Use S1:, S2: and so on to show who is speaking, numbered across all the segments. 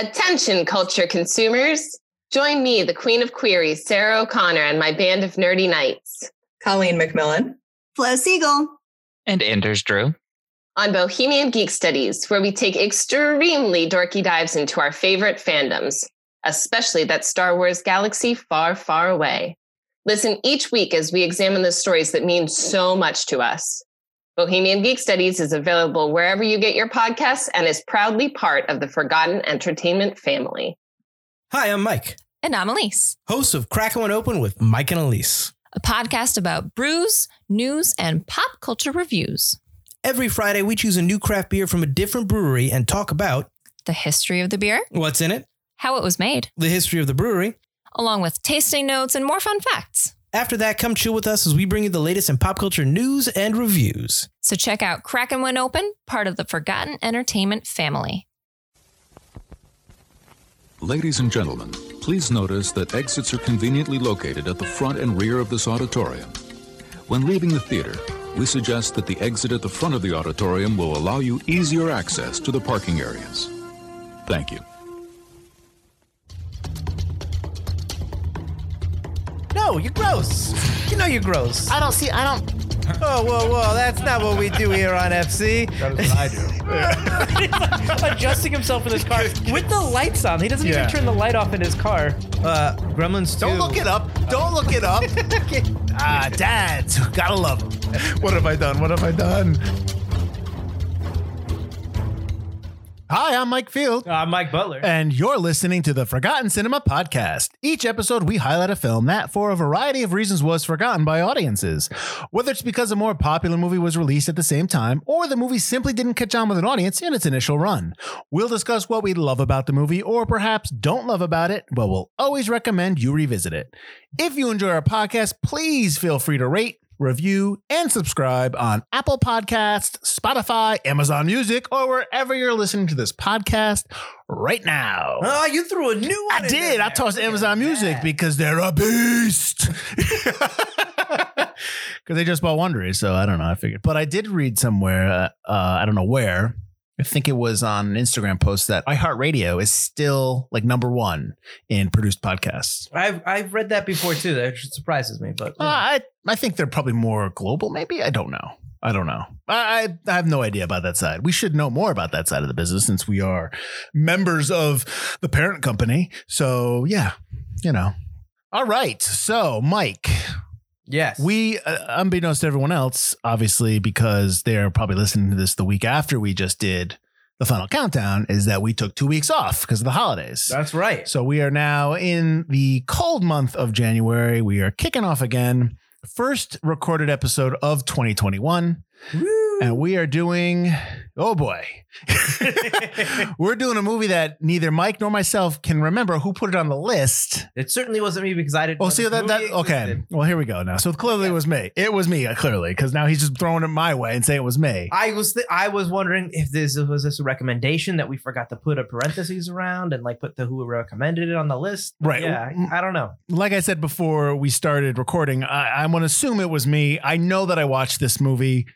S1: Attention, culture consumers. Join me, the queen of queries, Sarah O'Connor, and my band of nerdy knights
S2: Colleen McMillan,
S3: Flo Siegel,
S4: and Anders Drew
S1: on Bohemian Geek Studies, where we take extremely dorky dives into our favorite fandoms, especially that Star Wars galaxy far, far away. Listen each week as we examine the stories that mean so much to us. Bohemian Geek Studies is available wherever you get your podcasts and is proudly part of the Forgotten Entertainment family.
S5: Hi, I'm Mike.
S6: And I'm Elise.
S5: Hosts of Crackin' One Open with Mike and Elise.
S6: A podcast about brews, news, and pop culture reviews.
S5: Every Friday, we choose a new craft beer from a different brewery and talk about
S6: the history of the beer,
S5: what's in it,
S6: how it was made,
S5: the history of the brewery,
S6: along with tasting notes and more fun facts.
S5: After that, come chill with us as we bring you the latest in pop culture news and reviews.
S6: So check out Crackin' One Open, part of the Forgotten Entertainment family.
S7: Ladies and gentlemen, please notice that exits are conveniently located at the front and rear of this auditorium. When leaving the theater, we suggest that the exit at the front of the auditorium will allow you easier access to the parking areas. Thank you.
S8: No, you're gross. You know you're gross.
S9: I don't see. I don't.
S8: Oh, whoa, whoa! That's not what we do here on FC.
S9: That's what
S8: I do. adjusting himself in his car with the lights on. He doesn't yeah. even turn the light off in his car. Uh, Gremlins 2.
S9: Don't look it up. Don't look it up. ah, dads, gotta love them.
S8: What have I done? What have I done?
S9: Hi, I'm Mike Field.
S8: Uh, I'm Mike Butler.
S9: And you're listening to the Forgotten Cinema Podcast. Each episode, we highlight a film that, for a variety of reasons, was forgotten by audiences. Whether it's because a more popular movie was released at the same time, or the movie simply didn't catch on with an audience in its initial run. We'll discuss what we love about the movie, or perhaps don't love about it, but we'll always recommend you revisit it. If you enjoy our podcast, please feel free to rate, review, and subscribe on Apple Podcast, Spotify, Amazon Music, or wherever you're listening to this podcast right now.
S8: Oh, you threw a new one.
S9: I did. I tossed Amazon Music because they're a beast. Because they just bought Wondery, so I don't know. I figured, but I did read somewhere. Uh, uh, I don't know where I think it was on an Instagram post that iHeartRadio is still like number one in produced podcasts.
S8: I've I've read that before too. That surprises me, but
S9: uh, I I think they're probably more global. Maybe I don't know. I don't know. I, I have no idea about that side. We should know more about that side of the business since we are members of the parent company. So yeah, you know. All right. So Mike,
S8: Yes.
S9: We, uh, unbeknownst to everyone else, obviously, because they're probably listening to this the week after we just did the final countdown, is that we took two weeks off because of the holidays.
S8: That's right.
S9: So we are now in the cold month of January. We are kicking off again. First recorded episode of 2021. Woo. And we are doing, oh boy, we're doing a movie that neither Mike nor myself can remember who put it on the list.
S8: It certainly wasn't me because I didn't.
S9: Oh, see that that okay. Well, here we go now. So clearly it was me. It was me uh, clearly because now he's just throwing it my way and saying it was me.
S8: I was th- I was wondering if this was this a recommendation that we forgot to put a parentheses around and like put the who recommended it on the list.
S9: Right.
S8: Yeah. I, I don't know.
S9: Like I said before we started recording, I, I'm going to assume it was me. I know that I watched this movie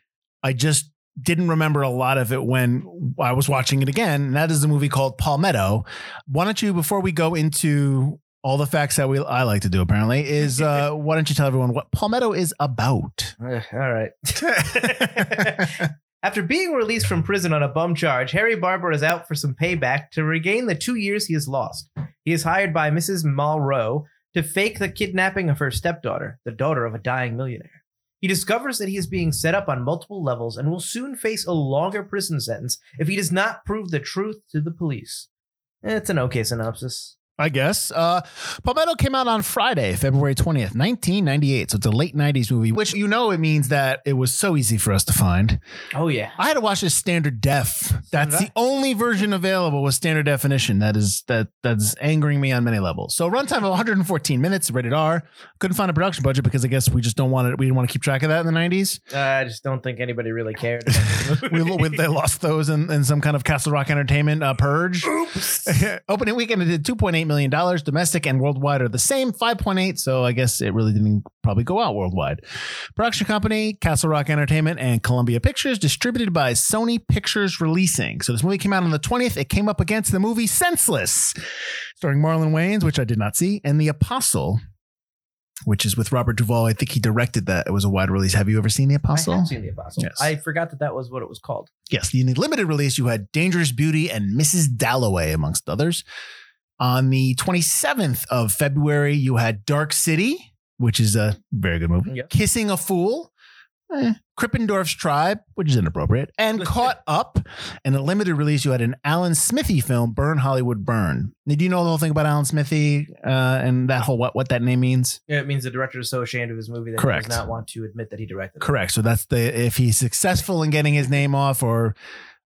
S9: I just didn't remember a lot of it when I was watching it again. And that is a movie called Palmetto. Why don't you, before we go into all the facts that we I like to do apparently is uh, why don't you tell everyone what Palmetto is about?
S8: Uh, all right. After being released from prison on a bum charge, Harry Barber is out for some payback to regain the two years he has lost. He is hired by Mrs. Malroux to fake the kidnapping of her stepdaughter, the daughter of a dying millionaire. He discovers that he is being set up on multiple levels and will soon face a longer prison sentence if he does not prove the truth to the police. Eh, it's an okay synopsis.
S9: I guess. Uh, Palmetto came out on Friday, February 20th, 1998. So it's a late 90s movie, which you know it means that it was so easy for us to find.
S8: Oh, yeah.
S9: I had to watch this standard def. That's the only version available with standard definition. That is that that's angering me on many levels. So runtime of 114 minutes, rated R. Couldn't find a production budget because I guess we just don't want it. We didn't want to keep track of that in the 90s.
S8: Uh, I just don't think anybody really cared.
S9: we, we, they lost those in, in some kind of Castle Rock Entertainment uh, purge. Oops. Opening weekend, it did 2.8 $6.8 million. Domestic and worldwide are the same, 5.8. So I guess it really didn't probably go out worldwide. Production company, Castle Rock Entertainment and Columbia Pictures, distributed by Sony Pictures Releasing. So this movie came out on the 20th. It came up against the movie Senseless, starring Marlon Wayans, which I did not see, and The Apostle, which is with Robert Duvall. I think he directed that. It was a wide release. Have you ever seen The Apostle?
S8: I have seen the Apostle.
S9: Yes.
S8: I forgot that that was what it was called.
S9: Yes, in the limited release, you had Dangerous Beauty and Mrs. Dalloway, amongst others. On the 27th of February, you had Dark City, which is a very good movie.
S8: Yep.
S9: Kissing a Fool, eh, Krippendorf's Tribe, which is inappropriate, and Caught Up. In a limited release, you had an Alan Smithee film, Burn Hollywood Burn. Now, do you know the whole thing about Alan Smithee uh, and that whole what what that name means?
S8: Yeah, it means the director is so ashamed of his movie that
S9: Correct.
S8: he does not want to admit that he directed. it.
S9: Correct. So that's the if he's successful in getting his name off, or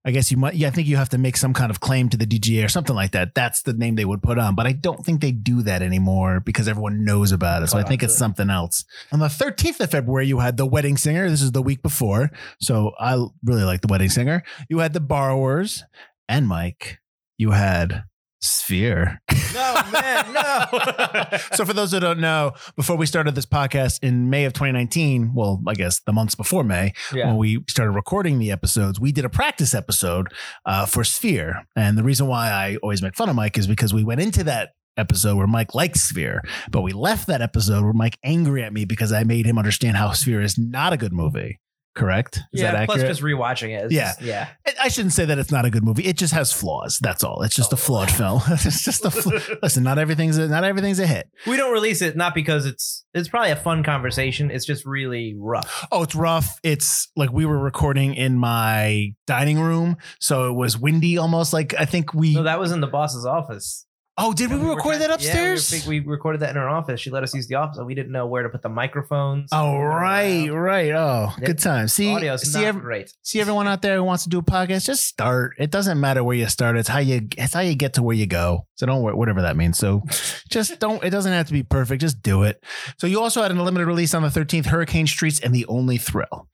S9: I guess you might. Yeah, I think you have to make some kind of claim to the DGA or something like that. That's the name they would put on. But I don't think they do that anymore because everyone knows about it. So I think it's something else. On the 13th of February, you had the Wedding Singer. This is the week before, so I really like the Wedding Singer. You had the Borrowers, and Mike, you had Sphere.
S8: No, man, no.
S9: so for those who don't know, before we started this podcast in May of 2019, well, I guess the months before May,
S8: yeah.
S9: when we started recording the episodes, we did a practice episode uh, for Sphere. And the reason why I always make fun of Mike is because we went into that episode where Mike likes Sphere, but we left that episode where Mike angry at me because I made him understand how Sphere is not a good movie. Correct? Is
S8: yeah,
S9: that
S8: plus
S9: accurate?
S8: just rewatching it.
S9: Yeah.
S8: just- yeah.
S9: I- shouldn't say that it's not a good movie. It just has flaws. That's all. It's just a flawed oh. film. it's just a fl- listen. Not everything's a, not everything's a hit.
S8: We don't release it not because it's it's probably a fun conversation. It's just really rough.
S9: Oh, it's rough. It's like we were recording in my dining room, so it was windy almost. Like I think we.
S8: No, that was in the boss's office.
S9: Oh, did we,
S8: were
S9: record that upstairs?
S8: Yeah, we, think we recorded that in her office. She let us use the office, and we didn't know where to put the microphones.
S9: oh, uh, right, right. Oh, good time. See, see,
S8: not
S9: ev-
S8: great.
S9: see everyone out there who wants to do a podcast. Just start. It doesn't matter where you start. It's how you. It's how you get to where you go. So don't whatever that means. So just don't. It doesn't have to be perfect. Just do it. So you also had an limited release on the 13th, Hurricane Streets and the Only Thrill.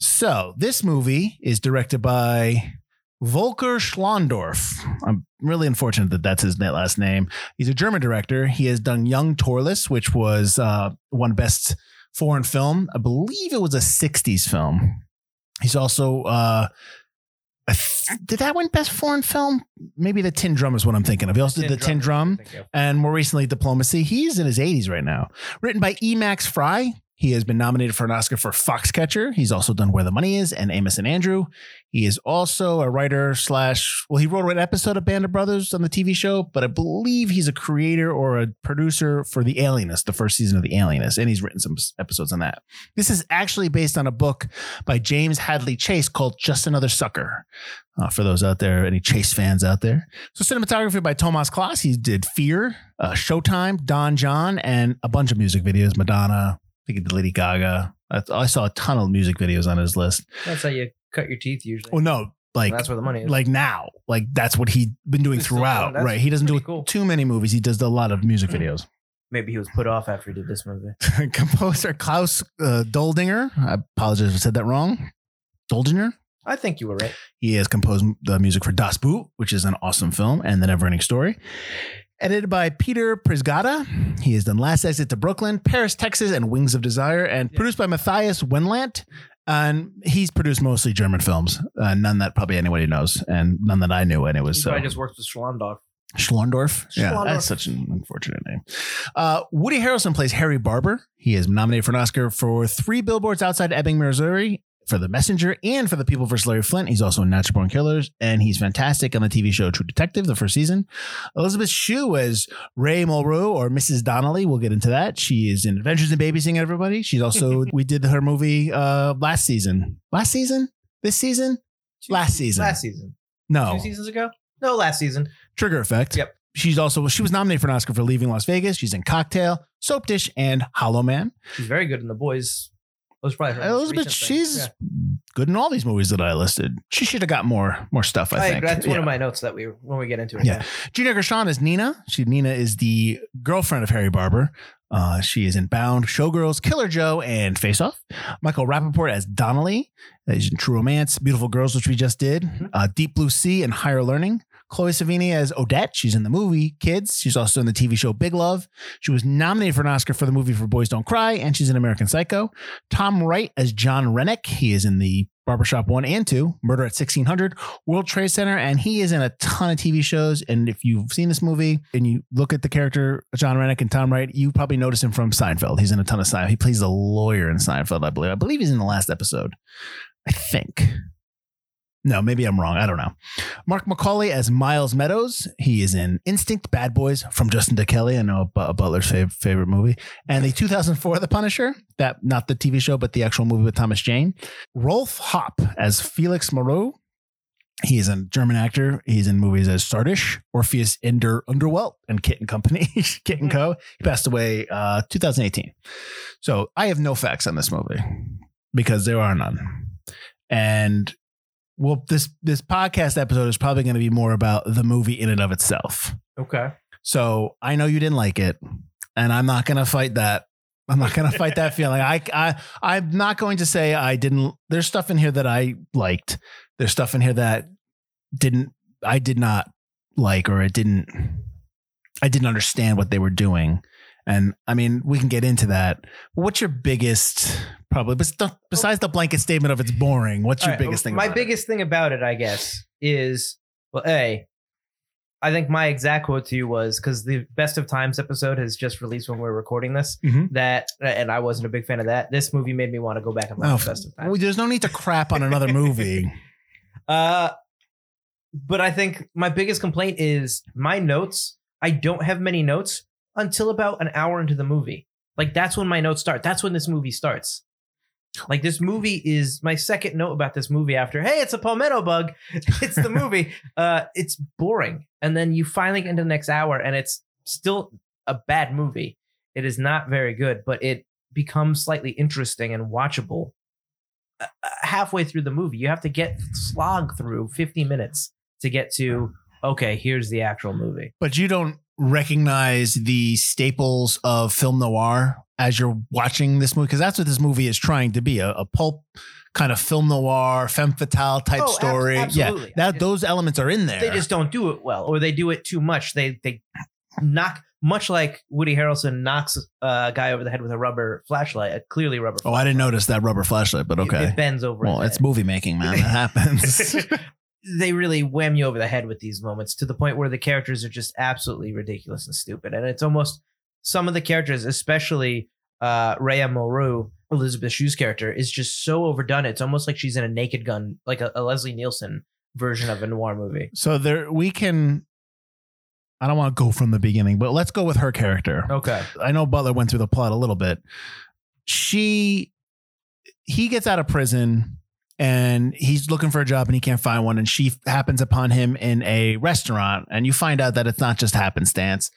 S9: So this movie is directed by Volker Schlöndorff. I'm really unfortunate that that's his last name. He's a German director. He has done Young Törless, which was uh, one best foreign film. I believe it was a 60s film. He's also uh, th- did that win best foreign film? Maybe the Tin Drum is what I'm thinking of. He also did the Tin Drum
S8: I
S9: and more recently Diplomacy. He's in his 80s right now. Written by E. Max Frye. He has been nominated for an Oscar for Foxcatcher. He's also done Where the Money Is and Amos and Andrew. He is also a writer slash, well, he wrote an episode of Band of Brothers on the TV show, but I believe he's a creator or a producer for The Alienist, the first season of The Alienist, and he's written some episodes on that. This is actually based on a book by James Hadley Chase called Just Another Sucker. Uh, for those out there, any Chase fans out there. So cinematography by Thomas Kloss. He did Fear, uh, Showtime, Don Jon, and a bunch of music videos. Madonna, think of Lady Gaga. I, I saw a ton of music videos on his list.
S8: That's how you cut your teeth usually.
S9: Oh no, like
S8: that's where the money is.
S9: like now, like that's what he's been doing throughout. Right? He doesn't do
S8: cool.
S9: too many movies. He does a lot of music videos.
S8: Maybe he was put off after he did this movie.
S9: Composer Klaus uh, Doldinger. I apologize if I said that wrong. Doldinger.
S8: I think you were right.
S9: He has composed the music for Das Boot, which is an awesome film, and The Neverending Story. Edited by Peter Przygodda. He has done Last Exit to Brooklyn, Paris, Texas, and Wings of Desire, and
S8: Yeah.
S9: produced by Matthias Wendlandt. And he's produced mostly German films, uh, none that probably anybody knows, and none that I knew. And it was so.
S8: I just worked with Schlöndorff.
S9: Schlöndorff. Yeah,
S8: Schlöndorff.
S9: that's such an unfortunate name. Uh, Woody Harrelson plays Harry Barber. He is nominated for an Oscar for three billboards outside Ebbing, Missouri. For The Messenger and for The People vs. Larry Flynt. He's also in Natural Born Killers, and he's fantastic on the TV show True Detective, the first season. Elizabeth Shue as Rhea Malroux or Mrs. Donnelly. We'll get into that. She is in Adventures in Babysitting Everybody. She's also, we did her movie uh, last season. Last season? This season?
S8: Two
S9: Last season.
S8: Last season.
S9: No.
S8: Two seasons ago? No, last season.
S9: Trigger Effect.
S8: Yep.
S9: She's also she was nominated for an Oscar for Leaving Las Vegas. She's in Cocktail, Soap Dish, and Hollow Man.
S8: She's very good in the boys. Was probably
S9: Elizabeth, she's
S8: Yeah.
S9: good in all these movies that I listed. She should have got more more stuff. I,
S8: I
S9: think
S8: That's one of my notes that we when we get into it.
S9: Yeah. Gina Gershon is Nina. She Nina is the girlfriend of Harry Barber. Uh, she is in Bound, Showgirls, Killer Joe, and Face Off. Michael Rapaport as Donnelly. Uh, He's in True Romance, Beautiful Girls, which we just did.
S8: Mhm.
S9: Uh, Deep Blue Sea and Higher Learning. Chloe Sevigny as Odette. She's in the movie Kids. She's also in the TV show Big Love. She was nominated for an Oscar for the movie For Boys Don't Cry, and she's in American Psycho. Tom Wright as John Rennick. He is in the Barbershop 1 and 2, Murder at 1600, World Trade Center, and he is in a ton of TV shows. And if you've seen this movie and you look at the character John Rennick and Tom Wright, you probably notice him from Seinfeld. He's in a ton of Seinfeld. He plays a lawyer in Seinfeld, I believe. I believe he's in the last episode. I think. No, maybe I'm wrong. I don't know. Marc Macaulay as Miles Meadows. He is in Instinct, Bad Boys from Justin DeKelly. I know Bu- Butler's fav- favorite movie. And the 2004 The Punisher, that not the TV show, but the actual movie with Thomas Jane. Rolf Hoppe as Felix Moreau. He is a German actor. He's in movies as Sardish, Orpheus Ender Underwelt, and Kit and Company, Kit and Co. He passed away uh, 2018. So I have no facts on this movie because there are none. And well, this this podcast episode is probably going to be more about the movie in and of itself.
S8: Okay.
S9: So I know you didn't like it, and I'm not going to fight that. I'm not going to fight that feeling. I I I'm not going to say I didn't. There's stuff in here that I liked. There's stuff in here that didn't. I did not like, or it didn't. I didn't understand what they were doing. And I mean, we can get into that. What's your biggest, probably, bes- besides the blanket statement of it's boring? What's your
S8: right,
S9: biggest thing?
S8: My
S9: about it?
S8: My biggest thing about it, I guess, is well, a. I think my exact quote to you was because the Best of Times episode has just released when we're recording this.
S9: Mhm.
S8: That and I wasn't a big fan of that. This movie made me want to go back and
S9: Oh,
S8: watch Best of Times.
S9: well, there's no need to crap on another movie.
S8: Uh, but I think my biggest complaint is my notes. I don't have many notes until about an hour into the movie. Like that's when my notes start. That's when this movie starts. Like this movie is my second note about this movie after, hey, it's a palmetto bug. It's the movie. uh, it's boring. And then you finally get into the next hour and it's still a bad movie. It is not very good, but it becomes slightly interesting and watchable uh, halfway through the movie. You have to get slog through 50 minutes to get to okay, here's the actual movie.
S9: but you don't recognize the staples of film noir as you're watching this movie because that's what this movie is trying to be a, a pulp kind of film noir femme fatale type
S8: Oh, ab-
S9: story
S8: absolutely.
S9: yeah that
S8: Just-
S9: those elements are in there
S8: They just don't do it well, or they do it too much. They they knock much like Woody Harrelson knocks a guy over the head with a rubber flashlight, a clearly rubber.
S9: oh i didn't notice that rubber flashlight but okay
S8: It, bends over.
S9: well it's
S8: head.
S9: movie making man that happens
S8: they really wham you over the head with these moments to the point where the characters are just absolutely ridiculous and stupid. And it's almost some of the characters, especially uh Rhea Moreau, Elizabeth Shue's character, is just so overdone. It's almost like she's in a naked gun, like a, a Leslie Nielsen version of a noir movie.
S9: so there we can i don't want to go from the beginning but let's go with her character
S8: Okay.
S9: I know Butler went through the plot a little bit. She, he gets out of prison and he's looking for a job and he can't find one. And she happens upon him in a restaurant. And you find out that it's not just happenstance.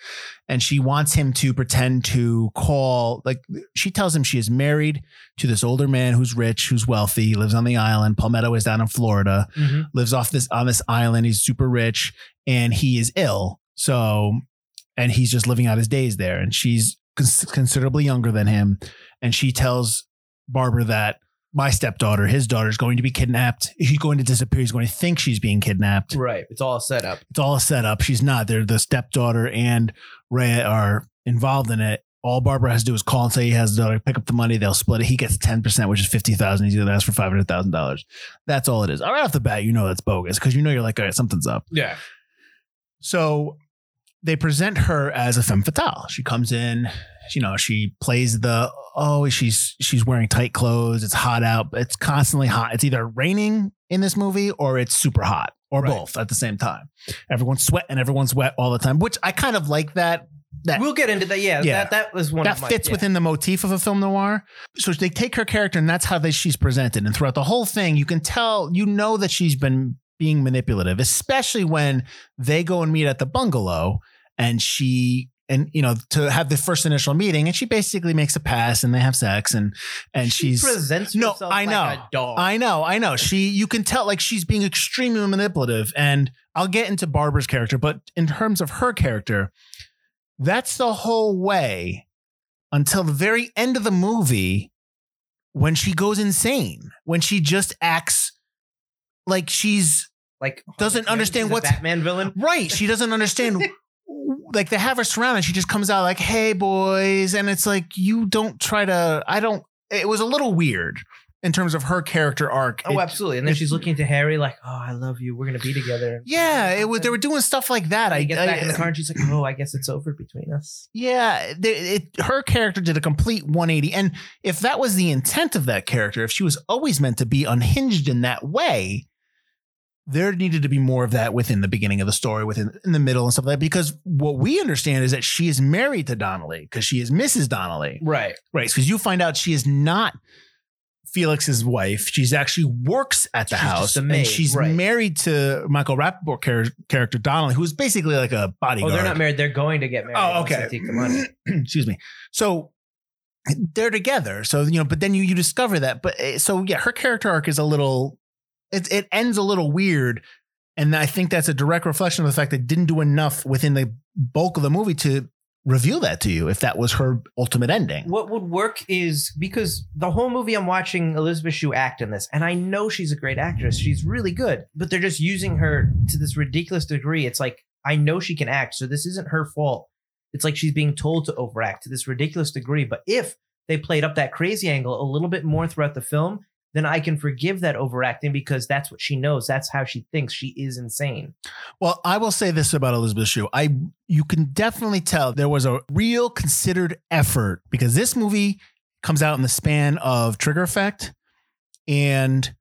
S9: And she wants him to pretend to call, like, she tells him she is married to this older man who's rich, who's wealthy, lives on the island. Palmetto is down in Florida mm-hmm. lives off this on this island. He's super rich and he is ill. So, and he's just living out his days there. And she's cons- considerably younger than him. And she tells Barbara that my stepdaughter, his daughter, is going to be kidnapped. She's going to disappear. He's going to think she's being kidnapped.
S8: Right. It's all set up.
S9: It's all set up. She's not. They're the stepdaughter and Ray are involved in it. All Barbara has to do is call and say he has the daughter, pick up the money, they'll split it. He gets 10%, which is 50000 He's going to ask for $500,000. That's all it is. All right off the bat, you know that's bogus because you know you're like, all right, something's up.
S8: Yeah.
S9: So they present her as a femme fatale. She comes in, you know, she plays the oh, she's she's wearing tight clothes. It's hot out. It's constantly hot. It's either raining in this movie or it's super hot or
S8: Right.
S9: both at the same time. Everyone's sweating, and everyone's wet all the time, which I kind of like that. That
S8: We'll get into that. Yeah.
S9: Yeah.
S8: That, that was one
S9: that
S8: of my,
S9: fits
S8: yeah.
S9: within the motif of a film noir. So they take her character, and that's how they, she's presented. And throughout the whole thing, you can tell, you know, that she's been being manipulative, especially when they go and meet at the bungalow, and she. And you know to have the first initial meeting, and she basically makes a pass, and they have sex, and and
S8: She
S9: she's
S8: presents
S9: No,
S8: herself
S9: I
S8: like
S9: know.
S8: a dog.
S9: I know, I know. She, you can tell like she's being extremely manipulative. And I'll get into Barbara's character, but in terms of her character, that's the whole way until the very end of the movie when she goes insane, when she just acts like she's
S8: like
S9: Doesn't
S8: Quinn,
S9: understand what's-
S8: Batman villain.
S9: Right. She doesn't understand. like they have her surrounded. She just comes out like, "Hey, boys," and it's like you don't try to. I don't. It was a little weird in terms of her character arc.
S8: Oh,
S9: It-
S8: absolutely. And then
S9: it-
S8: she's looking to Harry like, "Oh, I love you. We're gonna be together."
S9: yeah, it was. They were doing stuff like that. I, get
S8: back in the car uh, and she's like, "Oh, I guess it's over between us."
S9: Yeah, they, it, her character did a complete 180. And if that was the intent of that character, if she was always meant to be unhinged in that way, there needed to be more of that within the beginning of the story, within in the middle and stuff like that. Because what we understand is that she is married to Donnelly because she is Mrs. Donnelly.
S8: Right.
S9: Right. Because you find out she is not Felix's wife. She's actually works at the
S8: She's
S9: house. and she's
S8: right.
S9: married to Michael Rapaport char- character Donnelly, who's basically like a bodyguard.
S8: Oh, they're not married. They're going to get married.
S9: Oh, okay.
S8: Take the money.
S9: excuse me. So they're together. So you know, but then you you discover that. But eh, so yeah, her character arc is a little. It it ends a little weird, and I think that's a direct reflection of the fact that didn't do enough within the bulk of the movie to reveal that to you. If that was her ultimate ending.
S8: What would work is because the whole movie I'm watching Elizabeth Shue act in this, and I know she's a great actress. She's really good, but they're just using her to this ridiculous degree. It's like I know she can act, so this isn't her fault. It's like she's being told to overact to this ridiculous degree. But if they played up that crazy angle a little bit more throughout the film, then I can forgive that overacting because that's what she knows. That's how she thinks. She is insane.
S9: Well, I will say this about Elizabeth Shue. I you can definitely tell there was a real considered effort because this movie comes out in the span of Trigger Effect and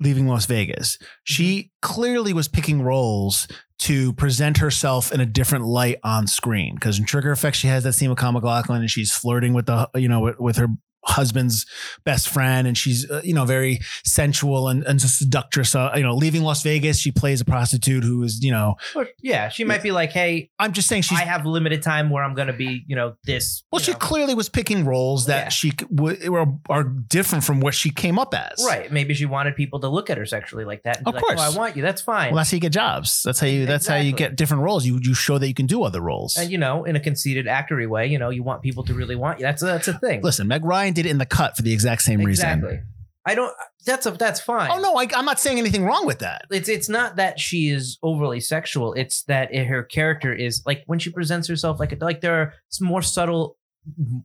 S9: Leaving Las Vegas. She mm-hmm. clearly was picking roles to present herself in a different light on screen because in Trigger Effect she has that scene with Kyle MacLachlan and she's flirting with the you know with, with her husband's best friend and she's uh, you know very sensual and, and seductress uh, you know leaving las vegas she plays a prostitute who is you know
S8: Or, yeah, she might be like, "Hey,
S9: i'm just saying she's
S8: I have limited time where I'm going to be, you know, this."
S9: well she
S8: know.
S9: clearly was picking roles that
S8: Yeah.
S9: she w- were, are different from what she came up as
S8: Right. Maybe she wanted people to look at her sexually like that. And be
S9: Of
S8: like,
S9: course.
S8: Oh, I want you. That's fine.
S9: well that's how you get jobs that's how you that's how you get different roles you you show that you can do other roles
S8: and you know, in a conceited actory way, you know, you want people to really want you. That's a, that's a thing.
S9: listen meg ryan did it in the cut for the exact same
S8: exactly.
S9: reason
S8: I don't. That's a that's fine.
S9: oh no I, i'm not saying anything wrong with that
S8: It's it's not that she is overly sexual. It's that her character is like when she presents herself like like there are some more subtle,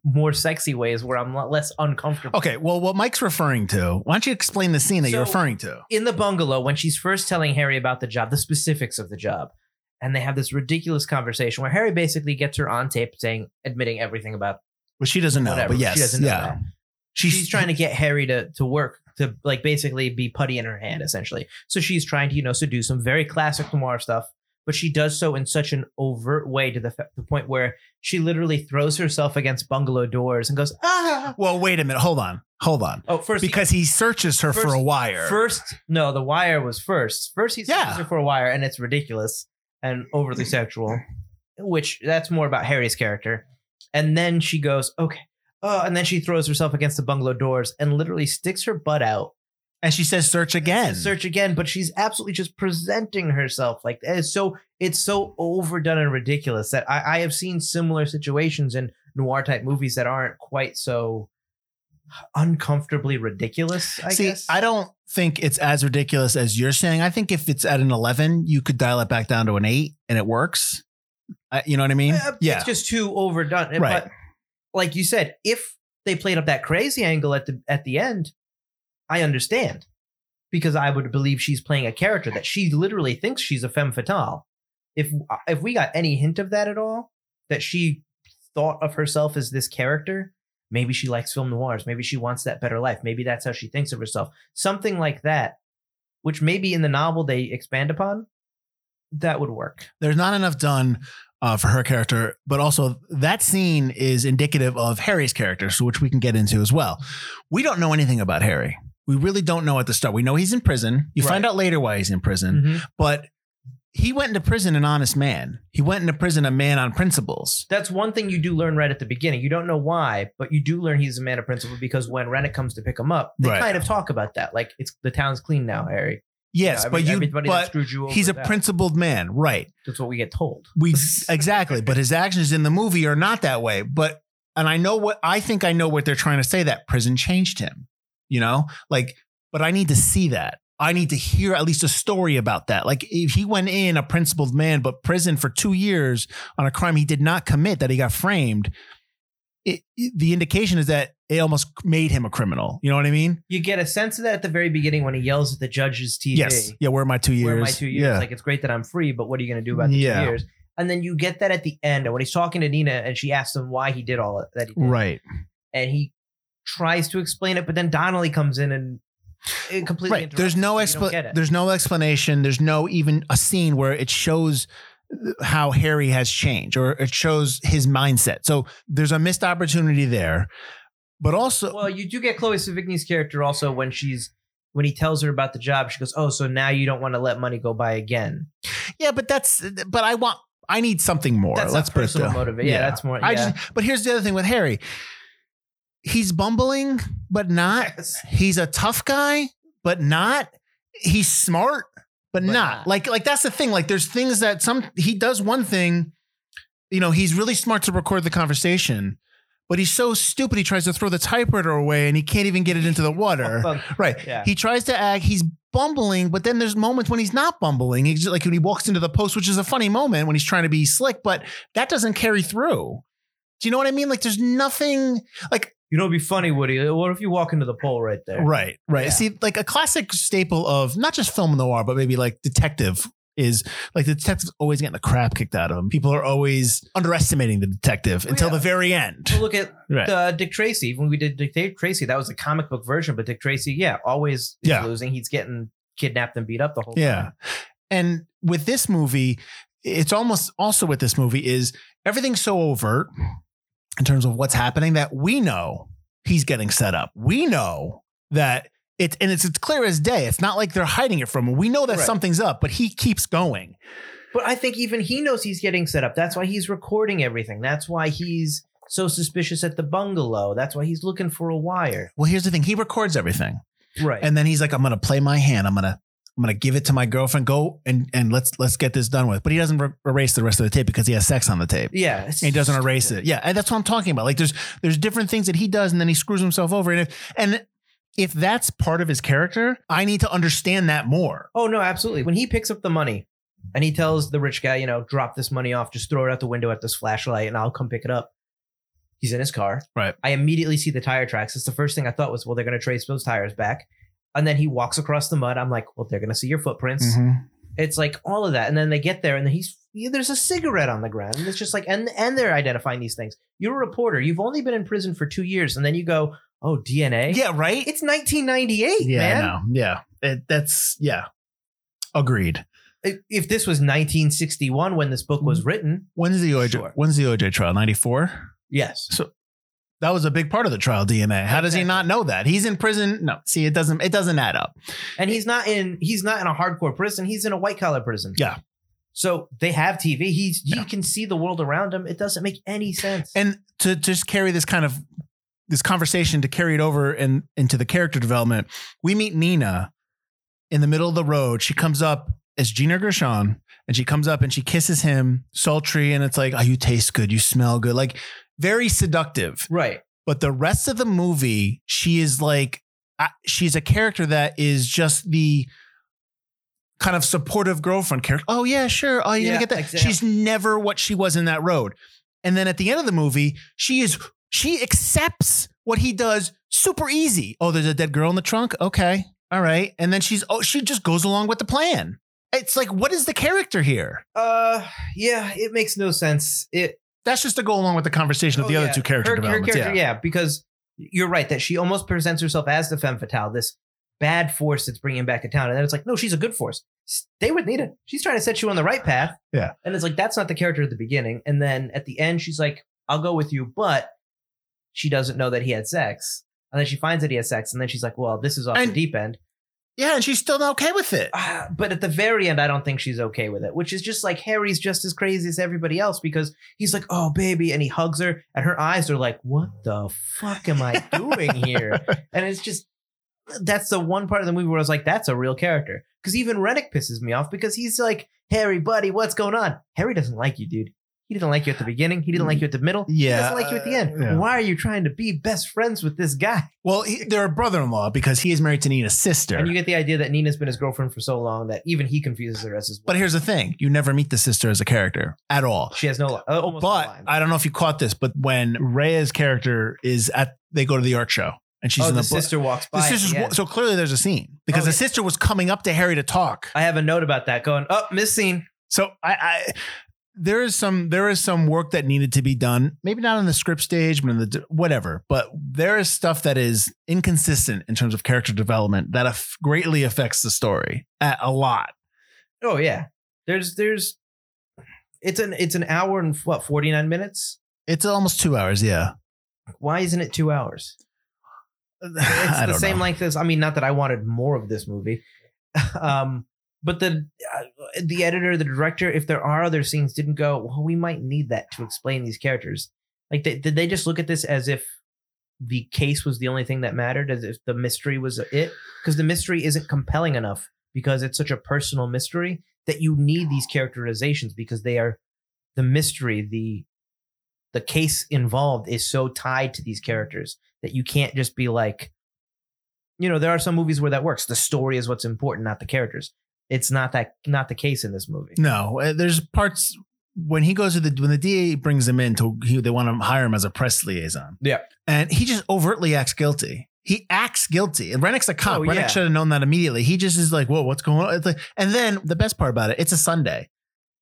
S8: more sexy ways where I'm less uncomfortable.
S9: okay well what mike's referring to why don't you explain the scene that you're referring to
S8: in the bungalow when she's first telling Harry about the job, the specifics of the job. And they have this ridiculous conversation where Harry basically gets her on tape saying, admitting everything about
S9: well she doesn't know
S8: whatever.
S9: but yes
S8: she doesn't know
S9: yeah
S8: that. She's, trying to get Harry to to work to like basically be putty in her hand, essentially. So she's trying to, you know, seduce some very classic noir stuff, but she does so in such an overt way to the, the point where she literally throws herself against bungalow doors and goes, ah.
S9: Well, wait a minute. Hold on. Hold on.
S8: Oh, first
S9: Because he searches her for a wire.
S8: First, no, the wire was first. First, he searches
S9: Yeah.
S8: her for a wire, and it's ridiculous and overly sexual, which that's more about Harry's character. And then she goes, okay. Oh, and then she throws herself against the bungalow doors and literally sticks her butt out.
S9: and she says, search again.
S8: Search again, but she's absolutely just presenting herself like that. It's so it's so overdone and ridiculous that I, I have seen similar situations in noir type movies that aren't quite so uncomfortably ridiculous. I
S9: See,
S8: guess
S9: I don't think it's as ridiculous as you're saying. I think if it's at an 11, you could dial it back down to an 8 and it works. I, you know what I mean?
S8: Uh,
S9: yeah.
S8: It's just too overdone.
S9: Right.
S8: But like you said, if they played up that crazy angle at the at the end, I understand. Because I would believe she's playing a character that she literally thinks she's a femme fatale. If if we got any hint of that at all, that she thought of herself as this character, maybe she likes film noirs, maybe she wants that better life, maybe that's how she thinks of herself. Something like that, which maybe in the novel they expand upon, that would work.
S9: There's not enough done uh, for her character, but also that scene is indicative of Harry's character, so which we can get into as well. We don't know anything about Harry. We really don't know at the start. We know he's in prison. You find out later why he's in prison,
S8: Mhm.
S9: but he went into prison an honest man. He went into prison a man on principles.
S8: That's one thing you do learn right at the beginning. You don't know why, but you do learn he's a man of principle because when Rennick comes to pick him up, they
S9: Right.
S8: kind of talk about that. Like it's the town's clean now, Harry.
S9: Yes,
S8: You know,
S9: but you
S8: everybody
S9: but
S8: screwed you over
S9: he's a
S8: that.
S9: principled man, right?
S8: That's what we get told.
S9: We exactly, but his actions in the movie are not that way. But and I know what I think I know what they're trying to say that prison changed him. You know? Like but I need to see that. I need to hear at least a story about that. Like if he went in a principled man, but prison for two years on a crime he did not commit, that he got framed. It, it- the indication is that it almost made him a criminal. You know what I mean?
S8: You get a sense of that at the very beginning when he yells at the judge's TV.
S9: Yes. Yeah. Where are my two years?
S8: Where are my two years?
S9: Yeah.
S8: Like it's great that I'm free, but what are you going to do about the
S9: Yeah.
S8: two years? And then you get that at the end, and when he's talking to Nina, and she asks him why he did all that he did,
S9: right.
S8: and he tries to explain it, but then Donnelly comes in and it completely.
S9: Right. There's no
S8: interrupts him. You don't
S9: expla-
S8: get it.
S9: There's no explanation. There's no even a scene where it shows how Harry has changed or it shows his mindset. So there's a missed opportunity there. But also,
S8: Well, you do get Chloe Sevigny's character also when she's when he tells her about the job. She goes, "Oh, so now you don't want to let money go by again."
S9: yeah, but that's but I want I need something more.
S8: That's
S9: Let's put it
S8: personal motivation. Yeah, that's more.
S9: I just but here's the other thing with Harry. He's bumbling, but not.
S8: Yes.
S9: He's a tough guy, but not. He's smart, but,
S8: But
S9: not.
S8: not.
S9: Like like that's the thing. Like there's things that some he does one thing. You know, he's really smart to record the conversation, but he's so stupid. He tries to throw the typewriter away, and he can't even get it into the water. Right.
S8: Yeah.
S9: He tries to act. He's bumbling, but then there's moments when he's not bumbling. He's just like when he walks into the post, which is a funny moment when he's trying to be slick, but that doesn't carry through. Do you know what I mean? Like there's nothing like
S8: You know, it'd be funny, Woody. What if you walk into the pole right there?
S9: right, right.
S8: Yeah.
S9: See, like a classic staple of not just film noir, but maybe like detective is like the detective's always getting the crap kicked out of him. People are always underestimating the detective until
S8: yeah.
S9: the very end.
S8: Well, look at
S9: Right.
S8: uh, Dick Tracy. When we did Dick Tracy, that was a comic book version, but Dick Tracy, yeah, always is
S9: Yeah.
S8: losing. He's getting kidnapped and beat up the whole
S9: Yeah.
S8: time.
S9: And with this movie, it's almost also with this movie is everything's so overt in terms of what's happening that we know he's getting set up. We know that it's and it's it's clear as day. It's not like they're hiding it from him. We know that
S8: Right.
S9: something's up, but he keeps going.
S8: But I think even he knows he's getting set up. That's why he's recording everything. That's why he's so suspicious at the bungalow. That's why he's looking for a wire.
S9: Well, here's the thing. He records everything.
S8: Right.
S9: And then he's like, I'm gonna play my hand. I'm gonna I'm gonna give it to my girlfriend. Go and and let's let's get this done with. But he doesn't re- erase the rest of the tape because he has sex on the tape.
S8: yeah.
S9: And he doesn't erase
S8: stupid.
S9: it. Yeah, and that's what I'm talking about. Like there's there's different things that he does, and then he screws himself over. And if and if that's part of his character, I need to understand that more.
S8: Oh no, absolutely. When he picks up the money and he tells the rich guy, you know, drop this money off, just throw it out the window at this flashlight and I'll come pick it up. He's in his car.
S9: Right.
S8: I immediately see the tire tracks. It's the first thing I thought was, well, they're gonna trace those tires back. And then he walks across the mud. I'm like, well, they're gonna see your footprints.
S9: Mm-hmm.
S8: It's like all of that. And then they get there and then he's there's a cigarette on the ground. And it's just like and and they're identifying these things. You're a reporter. You've only been in prison for two years, and then you go, Oh, DNA?
S9: Yeah, right.
S8: It's 1998,
S9: yeah,
S8: man.
S9: Yeah, It- that's yeah. Agreed.
S8: If- this was 1961 when this book was written,
S9: When's the OJ?
S8: Sure.
S9: When's the OJ trial? Ninety four.
S8: yes.
S9: So that was a big part of the trial DNA. How does he not know that? He's in prison. No, see, it doesn't. It doesn't add up.
S8: And he's not in he's not in a hardcore prison. He's in a white collar prison.
S9: Yeah.
S8: So they have TV. He's he
S9: Yeah.
S8: can see the world around him. It doesn't make any sense.
S9: and to just carry this kind of this conversation to carry it over and into the character development we meet nina in the middle of the road she comes up as gina gershon and she comes up and she kisses him sultry and it's like oh you taste good you smell good like very seductive.
S8: Right.
S9: but the rest of the movie she is like she's a character that is just the kind of supportive girlfriend character. Oh yeah sure. Oh you're
S8: Yeah,
S9: gonna get that.
S8: exactly.
S9: she's never what she was in that road. And then at the end of the movie she is she accepts what he does super easy. Oh there's a dead girl in the trunk? Okay. All right. And then she's oh she just goes along with the plan. It's like what is the character here?
S8: Uh yeah, it makes no sense. It
S9: that's just to go along with the conversation of the
S8: Oh,
S9: other
S8: yeah.
S9: two character
S8: Her- her character-
S9: yeah.
S8: yeah, because you're right that she almost presents herself as the femme fatale, this bad force that's bringing back a town, and then it's like, no, she's a good force. Stay with Nita. She's trying to set you on the right path.
S9: Yeah.
S8: and it's like that's not the character at the beginning, and then at the end, she's like, I'll go with you, but she doesn't know that he had sex, and then she finds that he has sex, and then she's like, well, this is off
S9: And-
S8: the deep end.
S9: Yeah and she's still not okay with it
S8: Ah, but at the very end, I don't think she's okay with it, which is just like Harry's just as crazy as everybody else because he's like, oh, baby. And he hugs her, and her eyes are like, what the fuck am I doing here? and it's just, that's the one part of the movie where I was like, that's a real character. Because even Rennick pisses me off because he's like, Harry, buddy, what's going on? Harry doesn't like you, dude. He didn't like you at the beginning. He didn't like you at the middle.
S9: Yeah,
S8: He doesn't like you at the end.
S9: yeah.
S8: Why are you trying to be best friends with this guy?
S9: Well, he, they're a brother-in-law because he is married to Nina's sister.
S8: And you get the idea that Nina's been his girlfriend for so long that even he confuses her as his
S9: but here's the thing: you never meet the sister as a character at all.
S8: She has no uh, almost no
S9: But
S8: line.
S9: I don't know if you caught this, but when Rhea's character is at, they go to the art show, and she's
S8: oh,
S9: in
S8: the,
S9: the, book.
S8: sister walks by.
S9: The sister's
S8: the
S9: so clearly there's a scene because
S8: Oh,
S9: the
S8: yeah.
S9: sister was coming up to Harry to talk.
S8: I have a note about that going, oh, miss scene.
S9: So I, I there is some there is some work that needed to be done. Maybe not on the script stage, but in the whatever. But there is stuff that is inconsistent in terms of character development that aff- greatly affects the story a, a lot.
S8: Oh yeah. There's there's it's an it's an hour and what, 49 minutes?
S9: It's almost two hours. Yeah,
S8: Why isn't it two hours?
S9: it's
S8: It's the same length as I mean, not that I wanted more of this movie. um but the uh, the editor, the director, if there are other scenes, didn't go. Well, we might need that to explain these characters. Like, they, did they just look at this as if the case was the only thing that mattered, as if the mystery was it? Because the mystery isn't compelling enough because it's such a personal mystery that you need these characterizations because they are the mystery, the the case involved is so tied to these characters that you can't just be like, you know, there are some movies where that works. The story is what's important, not the characters. It's not that not the case in this movie.
S9: No, uh, there's parts when he goes to the when the DA brings him in to he, they want to hire him as a press liaison.
S8: Yeah.
S9: and he just overtly acts guilty. He acts guilty, and Rennick's a cop.
S8: Oh,
S9: Rennick
S8: yeah.
S9: should have known that immediately. He just is like, "Whoa, what's going on?" It's like, and then the best part about it, it's a Sunday.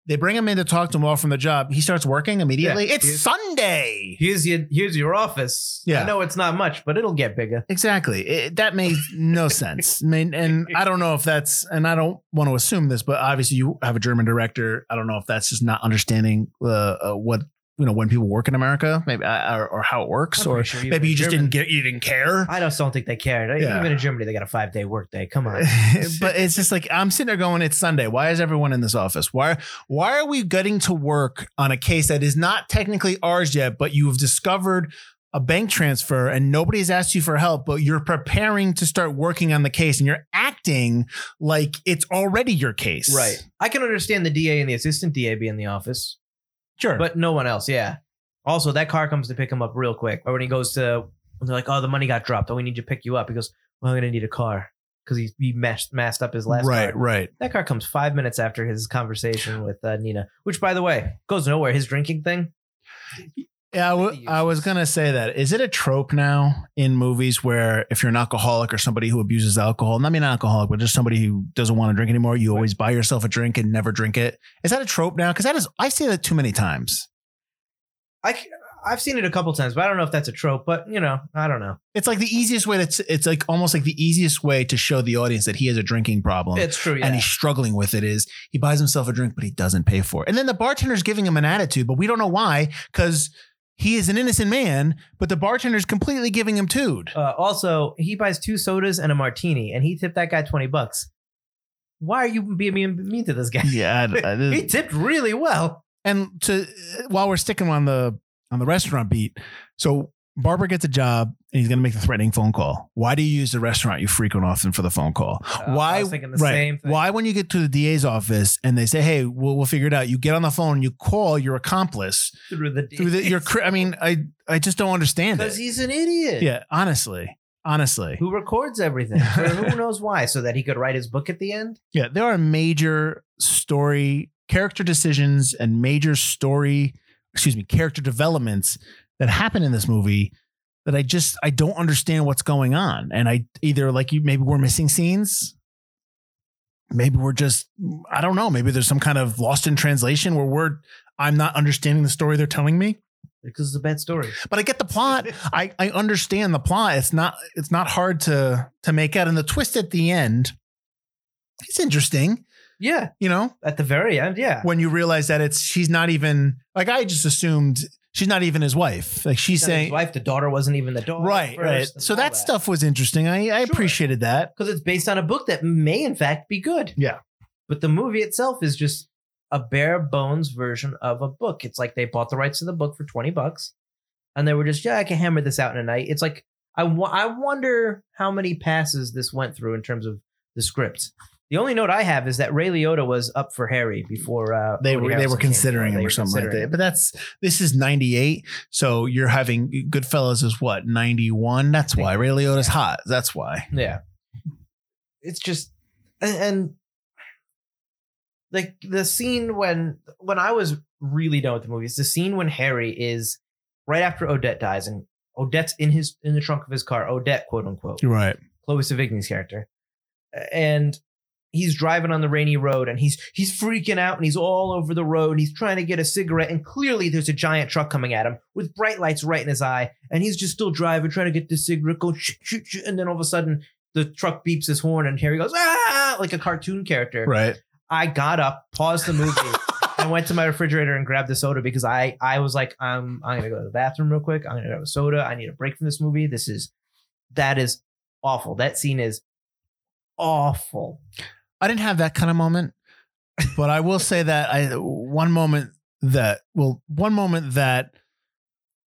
S9: They bring him in to talk to him while from the job. He starts working immediately.
S8: Yeah,
S9: it's
S8: he's-
S9: Sunday.
S8: Here's your here's your office.
S9: Yeah.
S8: I know it's not much, but it'll get bigger.
S9: Exactly. It, that made no sense. I mean, and I don't know if that's, and I don't want to assume this, but obviously you have a German director. I don't know if that's just not understanding uh, uh, what you know when people work in America, maybe uh, or, or how it works,
S8: I'm
S9: or
S8: sure
S9: maybe you just
S8: German-
S9: didn't get, you didn't care.
S8: I just don't think they cared.
S9: Yeah.
S8: Even in Germany, they got a five day work day. Come on.
S9: but it's just like I'm sitting there going, it's Sunday. Why is everyone in this office? Why why are we getting to work on a case that is not technically ours yet, but you have discovered a bank transfer and nobody's asked you for help, but you're preparing to start working on the case and you're acting like it's already your case.
S8: right. I can understand the DA and the assistant DA be in the office,
S9: Sure.
S8: but no one else. Yeah. Also, that car comes to pick him up real quick. Or when he goes to, they're like, "Oh, the money got dropped. Oh, we need to pick you up." He goes, "Well, I'm gonna need a car." Because he, he mashed, masked up his last
S9: right,
S8: car.
S9: right.
S8: That car comes five minutes after his conversation with uh, Nina, which, by the way, goes nowhere. His drinking thing.
S9: Yeah, I, w- I was gonna say that. Is it a trope now in movies where if you're an alcoholic or somebody who abuses alcohol, not mean an alcoholic, but just somebody who doesn't want to drink anymore, you always buy yourself a drink and never drink it? Is that a trope now? Because that is, I say that too many times.
S8: I I've seen it a couple times, but I don't know if that's a trope. But you know, I don't know.
S9: It's like the easiest way. That's it's like almost like the easiest way to show the audience that he has a drinking problem.
S8: It's true. Yeah.
S9: And he's struggling with it is he buys himself a drink, but he doesn't pay for it. And then the bartender's giving him an attitude, but we don't know why because he is an innocent man, but the bartender's completely giving him tood.
S8: Uh, also, he buys two sodas and a martini, and he tipped that guy twenty bucks. Why are you being mean, mean to this guy?
S9: Yeah, I- I-
S8: he tipped really well.
S9: and to while we're sticking on the on the restaurant beat, so Barber gets a job and he's going to make the threatening phone call. Why do you use the restaurant you frequent often for the phone call?
S8: Uh,
S9: Why?
S8: was thinking the same thing.
S9: Why when you get to the DA's office and they say, "Hey, we'll, we'll figure it out," you get on the phone, you call your accomplice
S8: through the
S9: through the your. I mean, I I just don't understand
S8: because
S9: it.
S8: he's an idiot.
S9: Yeah, honestly, honestly,
S8: Who records everything who knows why, so that he could write his book at the end.
S9: yeah, there are major story character decisions and major story, excuse me, character developments that happen in this movie that I just I don't understand what's going on, and I either like you maybe we're missing scenes. Maybe we're just I don't know. Maybe there's some kind of lost in translation where we're I'm not understanding the story they're telling me.
S8: Because it's a bad story.
S9: But I get the plot. I, I understand the plot. It's not it's not hard to to make out. And the twist at the end, it's interesting.
S8: Yeah,
S9: You know,
S8: at the very end, yeah.
S9: when you realize that it's she's not even like I just assumed she's not even his wife. Like she's
S8: his
S9: saying
S8: wife, the daughter wasn't even the daughter.
S9: right, right. So that stuff was interesting. I, I
S8: Sure.
S9: appreciated that.
S8: because it's based on a book that may in fact be good.
S9: Yeah.
S8: But the movie itself is just a bare bones version of a book. It's like they bought the rights to the book for 20 bucks and they were just, yeah, I can hammer this out in a night. It's like, I, w- I wonder how many passes this went through in terms of the script. The only note I have is that Ray Liotta was up for Harry before uh,
S9: They
S8: Woody
S9: were they were considering him or something like that. But that's this is ninety eight, so you're having Goodfellas is what ninety one. That's why Ray Liotta's hot. That's why.
S8: Yeah. It's just and, and like the scene when when I was really done with the movie, it's the scene when Harry is right after Odette dies and Odette's in his in the trunk of his car, Odette quote unquote.
S9: Right.
S8: Chloe Sevigny's character. And he's driving on the rainy road and he's he's freaking out and he's all over the road and he's trying to get a cigarette and clearly there's a giant truck coming at him with bright lights right in his eye and he's just still driving trying to get the cigarette go shoot, shoot, shoot, and then all of a sudden the truck beeps his horn and Harry goes ah like a cartoon character.
S9: Right.
S8: I got up, paused the movie, and went to my refrigerator and grabbed the soda because I I was like, I'm I'm gonna go to the bathroom real quick. I'm gonna grab a soda. I need a break from this movie. This is that is awful. That scene is awful.
S9: I didn't have that kind of moment, but I will say that I one moment that well one moment that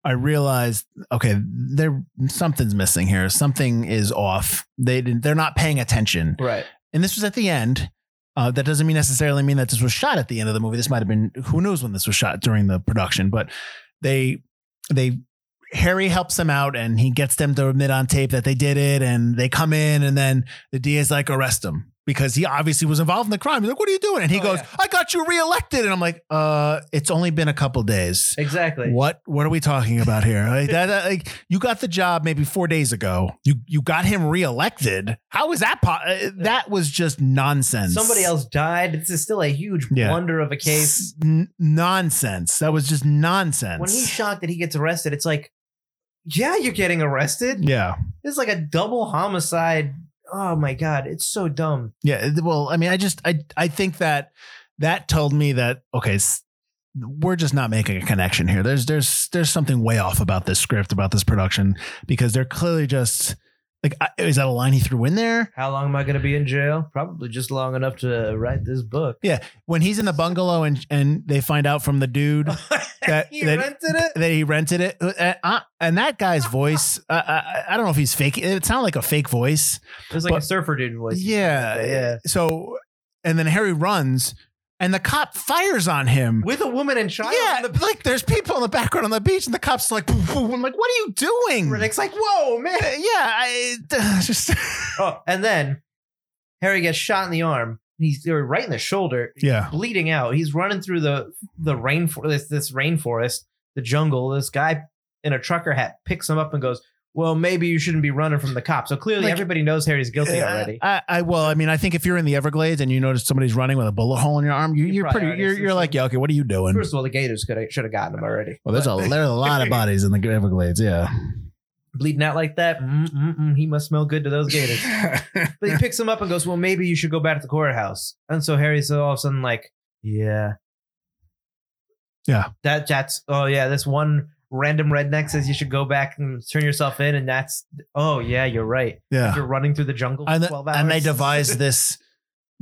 S9: I realized okay there something's missing here. Something is off. They didn't they're not paying attention.
S8: Right.
S9: and this was at the end. Uh, that doesn't mean necessarily mean that this was shot at the end of the movie. This might have been who knows when this was shot during the production but they they Harry helps them out and he gets them to admit on tape that they did it and they come in and then the DA is like arrest him because he obviously was involved in the crime. He's like, what are you doing? And he
S8: Oh,
S9: goes,
S8: yeah.
S9: I got you reelected. And I'm like, uh, it's only been a couple days.
S8: Exactly.
S9: What what are we talking about here? Like, that, that- like you got the job maybe four days ago. You you got him reelected. How is that? Po- uh, that was just nonsense.
S8: Somebody else died. This is still a huge
S9: Yeah.
S8: blunder of a case.
S9: N- nonsense. That was just nonsense.
S8: When he's shocked that he gets arrested, it's like, yeah, you're getting arrested.
S9: yeah.
S8: It's like a double homicide. Oh my god, it's so dumb.
S9: Yeah. Well, I mean, I just I I think that that told me that okay, we're just not making a connection here. There's there's there's something way off about this script about this production because they're clearly just like I- is that a line he threw in there?
S8: How long am I going to be in jail? Probably just long enough to write this book.
S9: Yeah, when he's in the bungalow and and they find out from the dude That-
S8: he
S9: that-
S8: rented it.
S9: that he rented it, uh, uh, and that guy's voice, uh, I, I don't know if he's fake. It sounded like a fake voice.
S8: It was like a surfer dude voice.
S9: Yeah,
S8: yeah.
S9: So, and then Harry runs, and the cop fires on him.
S8: With a woman and child.
S9: Yeah,
S8: the
S9: like there's people in the background on the beach, and the cops like, boom, boom. I'm like, what are you doing?
S8: Riddick's like, whoa, man.
S9: Uh, yeah, I just
S8: Oh, and then Harry gets shot in the arm. He's or right in the shoulder.
S9: yeah,
S8: bleeding out. He's running through the the rainforest, this, this rainforest, the jungle. This guy in a trucker hat picks him up and goes, "Well, maybe you shouldn't be running from the cops." So clearly,
S9: Like-
S8: everybody knows Harry's guilty already.
S9: I, I well, I mean, I think if you're in the Everglades and you notice somebody's running with a bullet hole in your arm, you,
S8: You
S9: you're pretty, you're, you're like, yeah, okay, what are you doing?
S8: First of all, the Gators could should have gotten him already.
S9: Well, there's a there's a lot of bodies in the Everglades. Yeah.
S8: bleeding out like that. Mm, mm, mm, he must smell good to those Gators. but he picks him up and goes, "Well, maybe you should go back to the courthouse." And so Harry's all of a sudden like, "Yeah,
S9: Yeah.
S8: that that's oh yeah, this one." Random redneck says you should go back and turn yourself in, and that's oh yeah, you're right.
S9: yeah.
S8: You're running through the jungle for
S9: And, the-
S8: 12 hours.
S9: and they devised this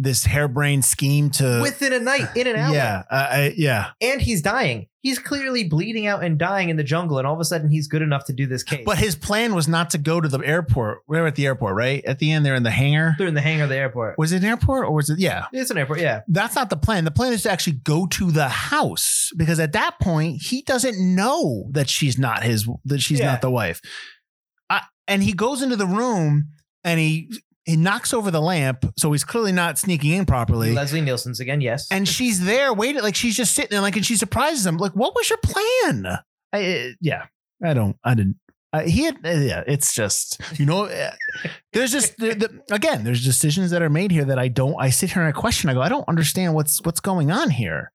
S9: this harebrained scheme to
S8: within a night, in and out.
S9: yeah, uh, I, yeah.
S8: And he's dying. He's clearly bleeding out and dying in the jungle, and all of a sudden he's good enough to do this case.
S9: But his plan was not to go to the airport. We are at the airport, right? At the end, they're in the hangar.
S8: they're in the hangar of the airport.
S9: Was it an airport or was it? Yeah.
S8: It's an airport, yeah.
S9: That's not the plan. The plan is to actually go to the house because at that point he doesn't know that she's not his that she's
S8: Yeah.
S9: not the wife. I, and he goes into the room and he he knocks over the lamp, so he's clearly not sneaking in properly.
S8: Leslie Nielsen's again, yes.
S9: and she's there waiting, like she's just sitting there, like, and she surprises him. Like, what was your plan? I, uh, yeah, I don't, I didn't. Uh, he had, uh, yeah, it's just, you know, uh, there's just, the, the, again, there's decisions that are made here that I don't, I sit here and I question, I go, I don't understand what's, what's going on here.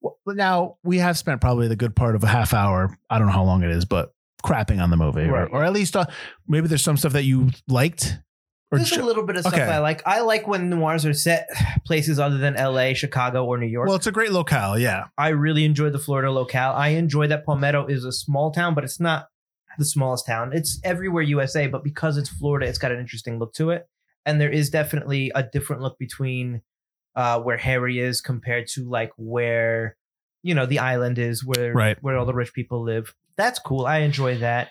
S9: Well, Now, we have spent probably the good part of a half hour, I don't know how long it is, but crapping on the movie, or, or at least uh, maybe there's some stuff that you liked. Or
S8: There's a little bit of stuff
S9: okay.
S8: I like. I like when noirs are set places other than LA, Chicago, or New York.
S9: well, it's a great locale, yeah.
S8: I really enjoy the Florida locale. I enjoy that Palmetto is a small town, but it's not the smallest town. It's everywhere USA, but because it's Florida, it's got an interesting look to it. And there is definitely a different look between uh, where Harry is compared to like where you know the island is, where
S9: Right.
S8: where all the rich people live. That's cool. I enjoy that.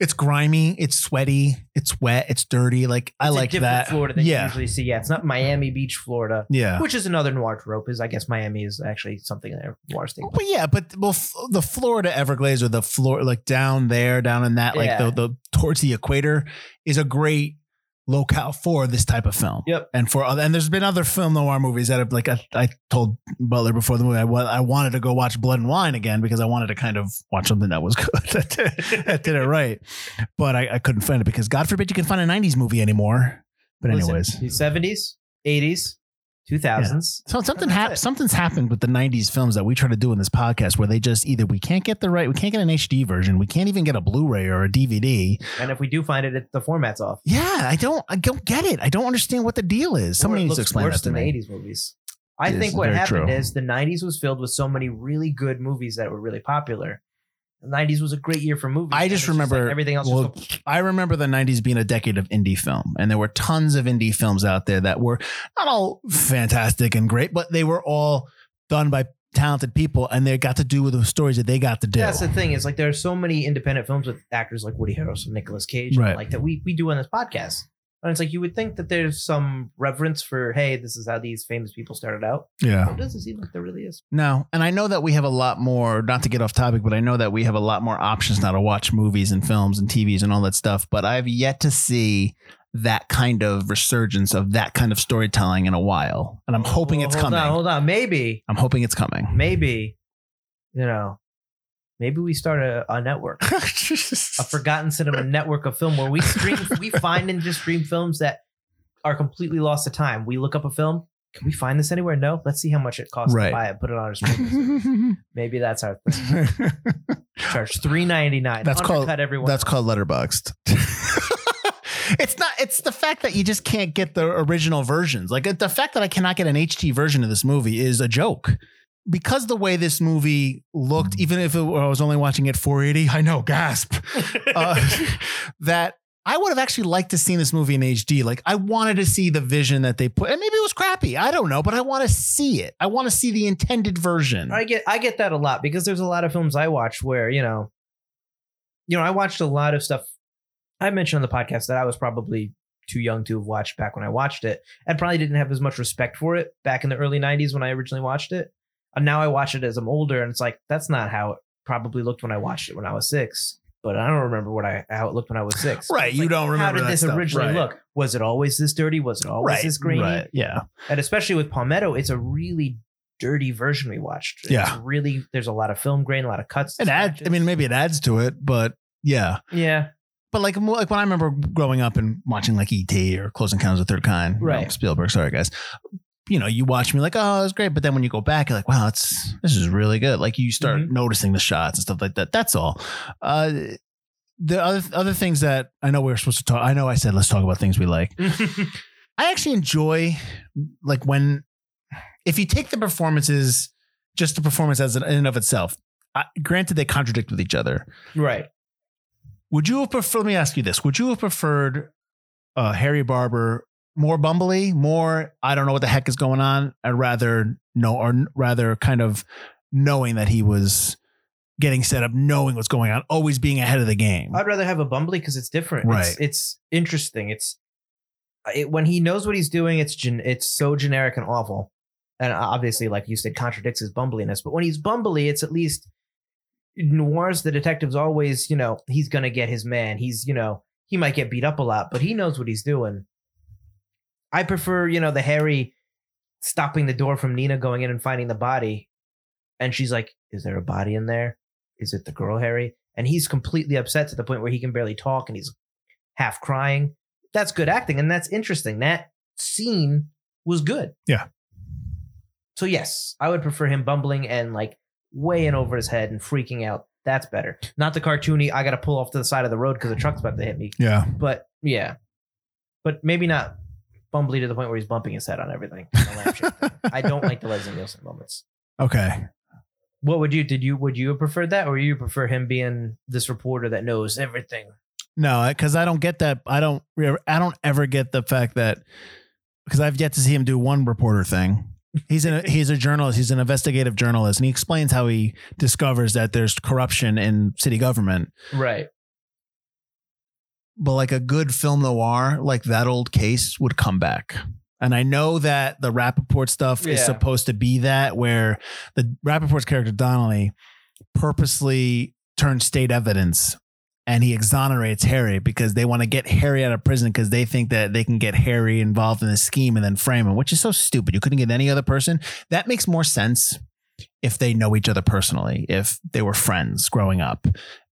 S9: It's grimy, it's sweaty, it's wet, it's dirty. Like I
S8: It's
S9: like
S8: different
S9: that.
S8: Florida than you usually see. Yeah, it's not Miami Beach, Florida,
S9: yeah.
S8: which is another noir trope. Is I guess Miami is actually something there noir state.
S9: But yeah, but well, f- the Florida Everglades or the floor, like down there, down in that, like
S8: Yeah.
S9: the the towards the equator, is a great locale for this type of film.
S8: Yep.
S9: And for other, and there's been other film noir movies that have like I, I told Butler before the movie I, I wanted to go watch Blood and Wine again because I wanted to kind of watch something that was good that, did, that did it right, but I, I couldn't find it because God forbid you can find a '90s movie anymore. But anyways,
S8: seventies, eighties, two thousands.
S9: So something
S8: That's
S9: hap-
S8: it.
S9: something's happened with the '90s films that we try to do in this podcast, where they just either we can't get the right, we can't get an HD version, we can't even get a Blu-ray or a DVD.
S8: And if we do find it, it the format's off.
S9: Yeah, I don't, I don't get it. I don't understand what the deal is. Somebody
S8: Or it
S9: needs to explain
S8: worse
S9: that to
S8: than
S9: me.
S8: the eighties movies. I
S9: It is
S8: think what happened
S9: true.
S8: is the '90s was filled with so many really good movies that were really popular. The '90s was a great year for movies.
S9: I
S8: and
S9: just
S8: like
S9: remember-
S8: everything else.
S9: well,
S8: was
S9: I remember the '90s being a decade of indie film, and there were tons of indie films out there that were not all fantastic and great, but they were all done by talented people, and they got to do with the stories that they got to do.
S8: That's the thing. Is like there are so many independent films with actors like Woody Harrelson, Nicolas Cage,
S9: Right.
S8: like that we we do on this podcast. And it's like you would think that there's some reverence for, hey, this is how these famous people started out.
S9: yeah.
S8: It doesn't seem like there really is.
S9: No, and I know that we have a lot more. Not to get off topic, but I know that we have a lot more options now to watch movies and films and TVs and all that stuff. But I've yet to see that kind of resurgence of that kind of storytelling in a while, and I'm hoping
S8: Well,
S9: it's
S8: hold
S9: coming.
S8: On, hold on, maybe,
S9: I'm hoping it's coming.
S8: maybe, you know, maybe we start a, a network, a forgotten cinema network of film where we stream, we find and just stream films that are completely lost to time. We look up a film. Can we find this anywhere? No. Let's see how much it costs
S9: Right.
S8: to buy it. Put it on our stream. maybe that's our thing. Charge three ninety nine.
S9: That's called-
S8: everyone.
S9: That's
S8: else.
S9: called Letterboxd. it's not. It's the fact that you just can't get the original versions. Like the fact that I cannot get an HD version of this movie is a joke. Because the way this movie looked, even if it, I was only watching it 480, I know, gasp. Uh, that I would have actually liked to see this movie in HD. Like I wanted to see the vision that they put, and maybe it was crappy. I don't know, but I want to see it. I want to see the intended version.
S8: I get I get that a lot because there's a lot of films I watch where you know, you know, I watched a lot of stuff. I mentioned on the podcast that I was probably too young to have watched back when I watched it, and probably didn't have as much respect for it back in the early '90s when I originally watched it. And now I watch it as I'm older, and it's like that's not how it probably looked when I watched it when I was six. But I don't remember what I how it looked when I was six.
S9: Right, you
S8: like,
S9: don't remember.
S8: How did
S9: that
S8: this
S9: stuff,
S8: originally
S9: right.
S8: look? Was it always this dirty? Was it always this grainy?
S9: right, Yeah.
S8: and especially with Palmetto, it's a really dirty version we watched. It's
S9: Yeah.
S8: really. There's a lot of film grain, a lot of cuts.
S9: It adds. I mean, maybe it adds to it, but yeah.
S8: yeah,
S9: But like, like when I remember growing up and watching like ET or Close Encounters of the Third Kind, you know,
S8: Right.
S9: Spielberg. Sorry, guys. You know, you watch me like, oh, it was great. But then when you go back, you're like, wow, it's this is really good. Like you start
S8: Mhm.
S9: noticing the shots and stuff like that. That's all. Uh, the other other things that I know we are supposed to talk. I know I said let's talk about things we like. I actually enjoy like when if you take the performances, just the performance as an, in and of itself. I, granted, they contradict with each other.
S8: right.
S9: Would you have preferred? Let me ask you this: Would you have preferred uh, Harry Barber more bumbly, more I don't know what the heck is going on? I'd rather know, or rather, kind of knowing that he was getting set up, knowing what's going on, always being ahead of the game.
S8: I'd rather have a Bumbly because it's different.
S9: Right.
S8: It's, it's interesting. It's it, when he knows what he's doing. It's gen, it's so generic and awful, and obviously, like you said, contradicts his bumbliness. But when he's bumbly, it's at least noirs. The detective's always, you know, he's gonna get his man. He's, you know, he might get beat up a lot, but he knows what he's doing. I prefer, you know, the Harry stopping the door from Nina going in and finding the body, and she's like, "Is there a body in there? Is it the girl, Harry?" And he's completely upset to the point where he can barely talk and he's half crying. That's good acting, and that's interesting. That scene was good.
S9: Yeah.
S8: So yes, I would prefer him bumbling and like way in over his head and freaking out. That's better. Not the cartoony. I got to pull off to the side of the road because the truck's about to hit me.
S9: yeah,
S8: But yeah, but maybe not bumbly to the point where he's bumping his head on everything. on the lampshade thing. I don't like the Leslie Nielsen moments.
S9: okay.
S8: What would you did you would you have preferred that or you prefer him being this reporter that knows everything?
S9: No, because I don't get that. I don't. I don't ever get the fact that because I've yet to see him do one reporter thing. He's an he's a journalist. He's an investigative journalist, and he explains how he discovers that there's corruption in city government.
S8: Right.
S9: But like a good film noir, like that old case would come back. And I know that the Rapaport stuff is supposed to be that, where the Rapaport's character Donnelly purposely turns state evidence and he exonerates Harry because they want to get Harry out of prison because they think that they can get Harry involved in the scheme and then frame him, which is so stupid. You couldn't get any other person. That makes more sense if they know each other personally, if they were friends growing up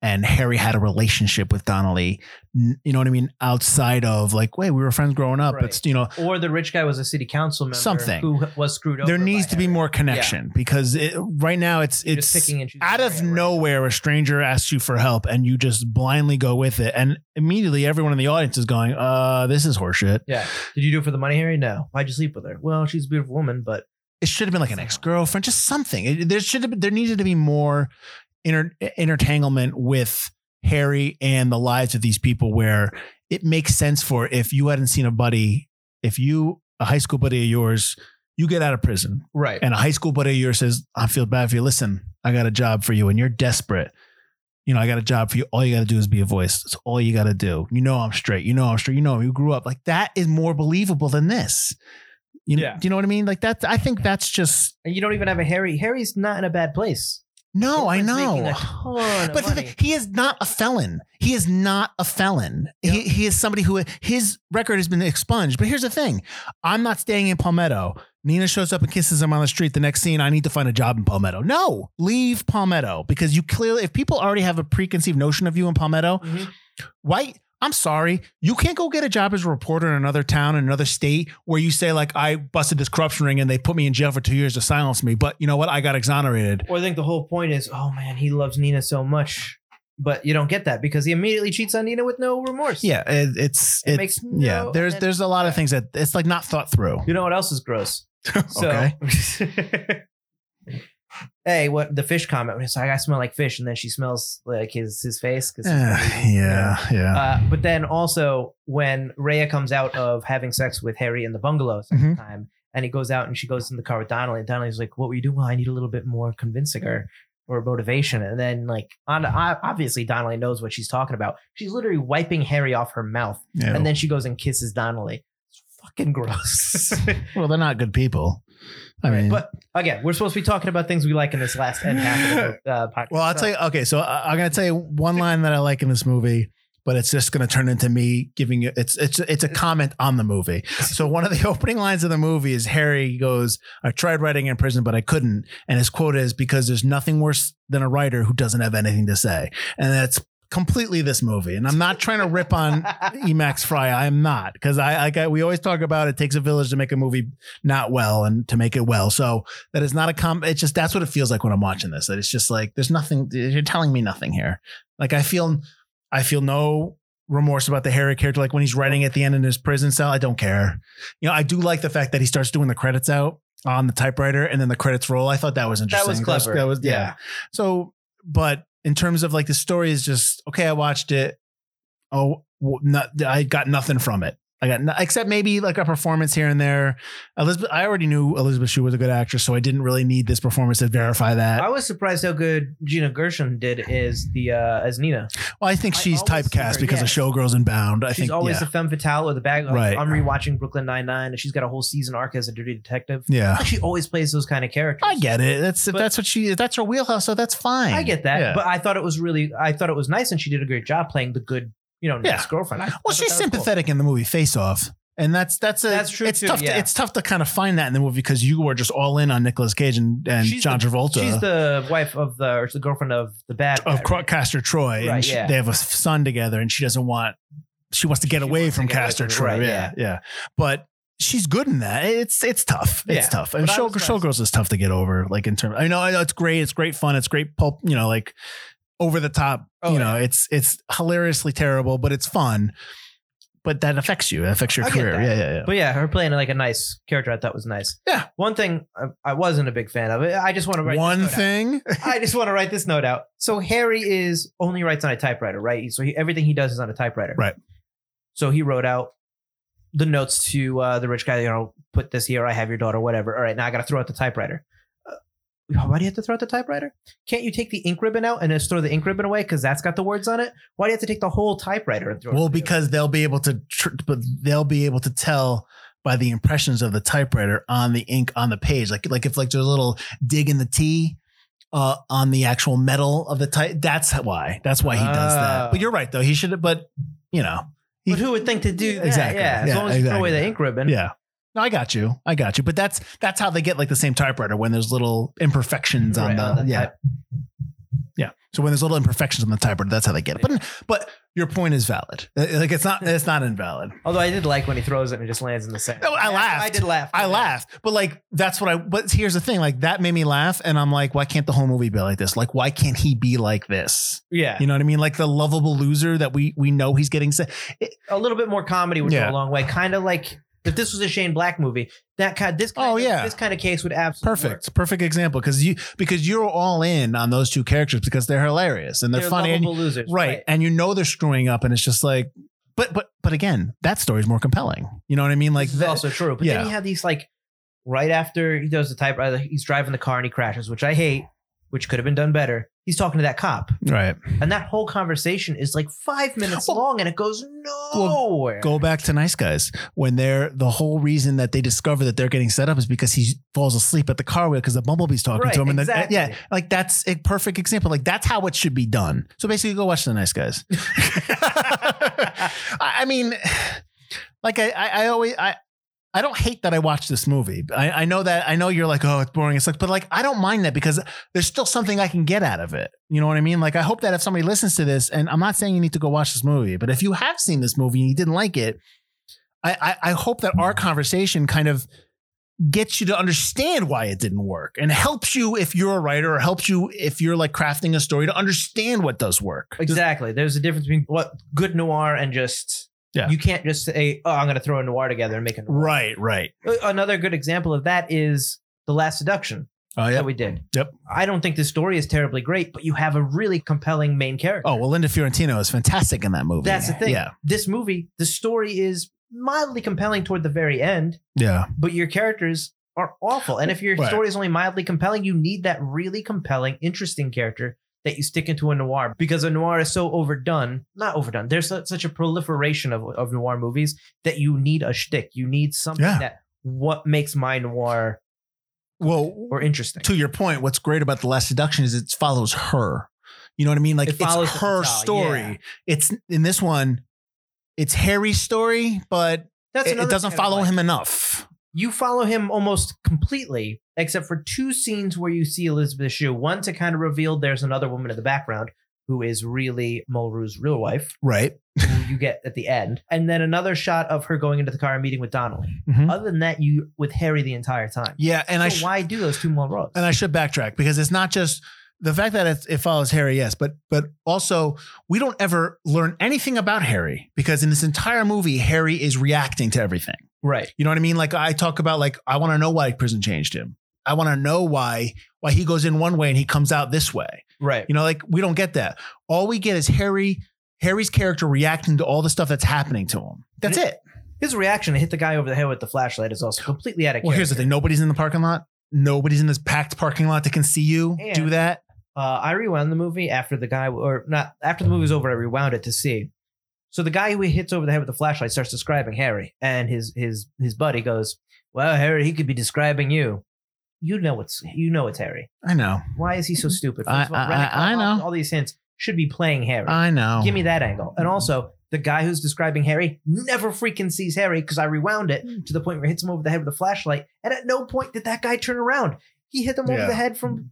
S9: and Harry had a relationship with Donnelly, you know what I mean? Outside of like, wait, we were friends growing up.
S8: Right.
S9: It's, you know,
S8: Or the rich guy was a city council member
S9: Something.
S8: who was screwed over.
S9: there needs to be more connection because it, right now it's
S8: You're
S9: it's
S8: picking and
S9: out of
S8: Harry,
S9: nowhere a stranger asks you for help and you just blindly go with it and immediately everyone in the audience is going uh this is horseshit
S8: Yeah. Did you do it for the money, Harry? No. Why'd you sleep with her? Well, she's a beautiful woman, but
S9: it should have been like an ex-girlfriend just something It- there should have been, there needed to be more inter, intertanglement with harry and the lives of these people where it makes sense for if you hadn't seen a buddy if you a high school buddy of yours you get out of prison
S8: right.
S9: and a high school buddy of yours says, I feel bad for you. Listen, I got a job for you and you're desperate. You know, I got a job for you. All you got to do is be a voice. That's all you got to do. You know, I'm straight. You know, I'm straight. You know, you grew up like that is more believable than this. You know,
S8: Yeah.
S9: do you know what I mean? Like that, I think that's just,
S8: and you don't even have a Harry. Harry's not in a bad place.
S9: No, I know.
S8: a ton of
S9: But thing- he is not a felon. He is not a felon. He, he is somebody who his record has been expunged. But here's the thing: I'm not staying in Palmetto. Nina shows up and kisses him on the street. The next scene, I need to find a job in Palmetto. No, leave Palmetto because you clearly, if people already have a preconceived notion of you in Palmetto,
S8: Mhm.
S9: why? I'm sorry, you can't go get a job as a reporter in another town in another state where you say like I busted this corruption ring and they put me in jail for two years to silence me. But you know what? I got exonerated.
S8: Or I think the whole point is, oh man, he loves Nina so much. But you don't get that because he immediately cheats on Nina with no remorse.
S9: Yeah, it, it's
S8: It
S9: it
S8: makes
S9: yeah. There's there's a lot of things that it's like not thought through.
S8: You know what else is gross? So,
S9: okay.
S8: hey, what the fish comment? It's like I smell like fish, and then she smells like his his face. 'cause
S9: Uh, yeah, yeah.
S8: Uh, but then also when Rhea comes out of having sex with Harry in the bungalow
S9: Mhm.
S8: time, and he goes out and she goes in the car with Donnelly, and Donnelly's like, "What were you doing? Well, I need a little bit more convincing her or motivation." And then like, on obviously Donnelly knows what she's talking about. She's literally wiping Harry off her mouth,
S9: yeah.
S8: and then she goes and kisses Donnelly. It's fucking gross.
S9: well, they're not good people. I mean,
S8: but again, we're supposed to be talking about things we like in this last end half of the uh, podcast.
S9: well, I'll tell you. Okay, so I, I'm gonna tell you one line that I like in this movie, but it's just gonna turn into me giving you. It's it's it's a comment on the movie. So one of the opening lines of the movie is Harry goes, "I tried writing in prison, but I couldn't," and his quote is, "Because there's nothing worse than a writer who doesn't have anything to say," and that's completely this movie. And I'm not trying to rip on Emax Fry. I'm not because I like I, we always talk about it takes a village to make a movie not well and to make it well. So that is not a com. It's just that's what it feels like when I'm watching this. That it's just like there's nothing. You're telling me nothing here. Like I feel, I feel no remorse about the Harry character. Like when he's writing at the end in his prison cell, I don't care. You know, I do like the fact that he starts doing the credits out on the typewriter and then the credits roll. I thought that was interesting.
S8: that was clever.
S9: That was, yeah. So, but in terms of like the story is just okay. I watched it. Oh, not, I got nothing from it. I got no, except maybe like a performance here and there. Elizabeth, I already knew Elisabeth Shue was a good actress, so I didn't really need this performance to verify that.
S8: I was surprised how good Gina Gershon did as the uh, as Nina.
S9: well, I think she's
S8: always see
S9: typecast
S8: her,
S9: because
S8: yeah.
S9: of Showgirls and Bound. I think
S8: she's
S9: think
S8: always
S9: yeah.
S8: the femme fatale or the bag. Like,
S9: Right.
S8: I'm rewatching Brooklyn Nine Nine, and she's got a whole season arc as a dirty detective.
S9: yeah.
S8: She always plays those kind of characters.
S9: I get it. That's
S8: But-
S9: that's what she that's her wheelhouse, so that's fine.
S8: I get that,
S9: Yeah.
S8: but I thought it was really, I thought it was nice, and she did a great job playing the good, you know,
S9: Yeah.
S8: nice girlfriend.
S9: Well, she's
S8: was cool.
S9: sympathetic in the movie Face Off. And that's that's a
S8: That's true,
S9: It's
S8: too,
S9: tough.
S8: yeah.
S9: To, it's tough to kind of find that in the movie because you were just all in on Nicolas Cage and, and
S8: She's
S9: John
S8: the-
S9: Travolta.
S8: She's the wife of the, or the girlfriend of the bad
S9: of Cro-
S8: right?
S9: Castor Troy,
S8: Right,
S9: and she,
S8: yeah.
S9: they have a son together, and she doesn't want. She wants to get
S8: She
S9: away from
S8: get away
S9: Castor
S8: from
S9: Troy.
S8: right,
S9: yeah, yeah, But she's good in that. It's it's tough. It's
S8: Yeah,
S9: tough. And show. Showgirls is tough to get over. Like in terms, I know, I know it's great. It's great fun. It's great pulp. You know, like over the top.
S8: Oh,
S9: you know, it's it's hilariously terrible, but it's fun. But that affects you. It affects your
S8: I
S9: career. Yeah, yeah, yeah.
S8: But yeah, her playing like a nice character, I thought was nice.
S9: Yeah.
S8: One thing I, I wasn't a big fan of it. I just want to write this
S9: One thing.
S8: I just want to write this note out. So Harry is only writes on a typewriter, right? So he, everything he does is on a typewriter,
S9: Right.
S8: So he wrote out the notes to uh, the rich guy. You know, put this here. I have your daughter. Whatever. All right, now I got to throw out the typewriter. Why do you have to throw out the typewriter? Can't you take the ink ribbon out and just throw the ink ribbon away because that's got the words on it? Why do you have to take the whole typewriter and throw it?
S9: Well,
S8: away?
S9: because they'll be able to, tr- but they'll be able to tell by the impressions of the typewriter on the ink on the page. Like, like if like there's a little dig in the T uh, on the actual metal of the type. That's why. That's why he does that.
S8: Oh.
S9: But you're right, though. He should. Have but you know, he-
S8: but who would think to do that?
S9: Exactly.
S8: Yeah, as
S9: Yeah,
S8: long as you throw away the ink ribbon.
S9: yeah. No, I got you. I got you. But that's that's how they get like the same typewriter when there's little imperfections on
S8: Right,
S9: the,
S8: on the
S9: yeah
S8: type-
S9: yeah. So when there's little imperfections on the typewriter, that's how they get it. But but your point is valid. Uh, Like it's not it's not invalid.
S8: Although I did like when he throws it and it just lands in the sand.
S9: No, I laughed.
S8: I did laugh.
S9: I laughed, but like that's what I. But here's the thing: like that made me laugh, and I'm like, why can't the whole movie be like this? Like, why can't he be like this?
S8: Yeah,
S9: You know what I mean? Like the lovable loser that we we know he's getting. Sa-
S8: a little bit more comedy would
S9: Yeah.
S8: go a long way. Kind of like if this was a Shane Black movie, that oh, kind this kind
S9: Oh,
S8: of,
S9: yeah.
S8: this kind of case would absolutely work.
S9: perfect, perfect example because you because you're all in on those two characters because they're hilarious and they're,
S8: They're
S9: funny, and,
S8: lovable losers,
S9: right? And you know they're screwing up, and it's just like, but but but again, that story's more compelling. You know what I mean? Like
S8: This is
S9: that,
S8: also true. But
S9: yeah.
S8: then you have these like right after he does the typewriter, uh, he's driving the car and he crashes, which I hate, which could have been done better. He's talking to that cop,
S9: right.
S8: and that whole conversation is like five minutes
S9: Well-
S8: long, and it goes nowhere.
S9: Go back to Nice Guys when they're the whole reason that they discover that they're getting set up is because he falls asleep at the car wheel because the bumblebee's talking
S8: Right,
S9: to him. And
S8: exactly.
S9: yeah, like that's a perfect example. Like that's how it should be done. So basically, go watch the Nice Guys. I I mean, like I, I, I always, I, I don't hate that I watched this movie. I, I know that I know you're like, oh, it's boring. It's like, but like, I don't mind that because there's still something I can get out of it. You know what I mean? Like, I hope that if somebody listens to this, and I'm not saying you need to go watch this movie, but if you have seen this movie and you didn't like it, I, I, I hope that our conversation kind of gets you to understand why it didn't work and helps you if you're a writer or helps you if you're like crafting a story to understand what does work.
S8: Exactly. There's a difference between what good noir and just
S9: Yeah.
S8: You can't just say, "Oh, I'm going to throw a noir together and make a noir."
S9: Right, right.
S8: Another good example of that is the Last Seduction
S9: Oh, yeah.
S8: that we did.
S9: Yep.
S8: I don't think the story is terribly great, but you have a really compelling main character.
S9: Oh, well, Linda Fiorentino is fantastic in that movie.
S8: That's the thing.
S9: Yeah.
S8: This movie, the story is mildly compelling toward the very end,
S9: Yeah.
S8: but your characters are awful. And if your
S9: Right.
S8: story is only mildly compelling, you need that really compelling, interesting character that you stick into a noir because a noir is so overdone. Not overdone. There's su- such a proliferation of, of noir movies that you need a shtick. You need something
S9: Yeah.
S8: that what makes my noir
S9: Well,
S8: or interesting.
S9: to your point, what's great about The Last Seduction is it follows her. You know what I mean? Like
S8: It follows
S9: it's her story.
S8: yeah.
S9: It's in this one, it's Harry's story, but
S8: That's
S9: it, it doesn't follow
S8: like-
S9: him enough.
S8: You follow him almost completely, except for two scenes where you see Elisabeth Shue. One to kind of reveal there's another woman in the background who is really Malroux's real wife,
S9: Right.
S8: who you get at the end, and then another shot of her going into the car and meeting with Donnelly.
S9: Mhm.
S8: Other than that, you with Harry the entire time.
S9: Yeah, and
S8: so
S9: I sh-
S8: why do those two Mulroos?
S9: and I should backtrack because it's not just the fact that it, it follows Harry, yes, but but also we don't ever learn anything about Harry because in this entire movie, Harry is reacting to everything.
S8: Right.
S9: You know what I mean? Like I talk about like I want to know why prison changed him. I want to know why why he goes in one way and he comes out this way.
S8: Right.
S9: You know, like we don't get that. All we get is Harry Harry's character reacting to all the stuff that's happening to him. That's it.
S8: His reaction to hit the guy over the head with the flashlight is also completely out of character.
S9: Well, here's the thing: nobody's in the parking lot. Nobody's in this packed parking lot that can see you
S8: And-
S9: do that.
S8: Uh, I rewound the movie after the guy, or not after the movie was over. I rewound it to see. So the guy who he hits over the head with the flashlight starts describing Harry, and his his his buddy goes, "Well, Harry, he could be describing you. You know it's you know it's Harry.
S9: I know.
S8: Why is he so stupid?
S9: I-
S8: all,
S9: I-
S8: Rennick,
S9: I
S8: all-
S9: know.
S8: all these hints should be playing Harry.
S9: I know.
S8: Give me that angle. And also, the guy who's describing Harry never freaking sees Harry because I rewound it hmm. to the point where it hits him over the head with a flashlight. And at no point did that guy turn around. He hit him over the head from.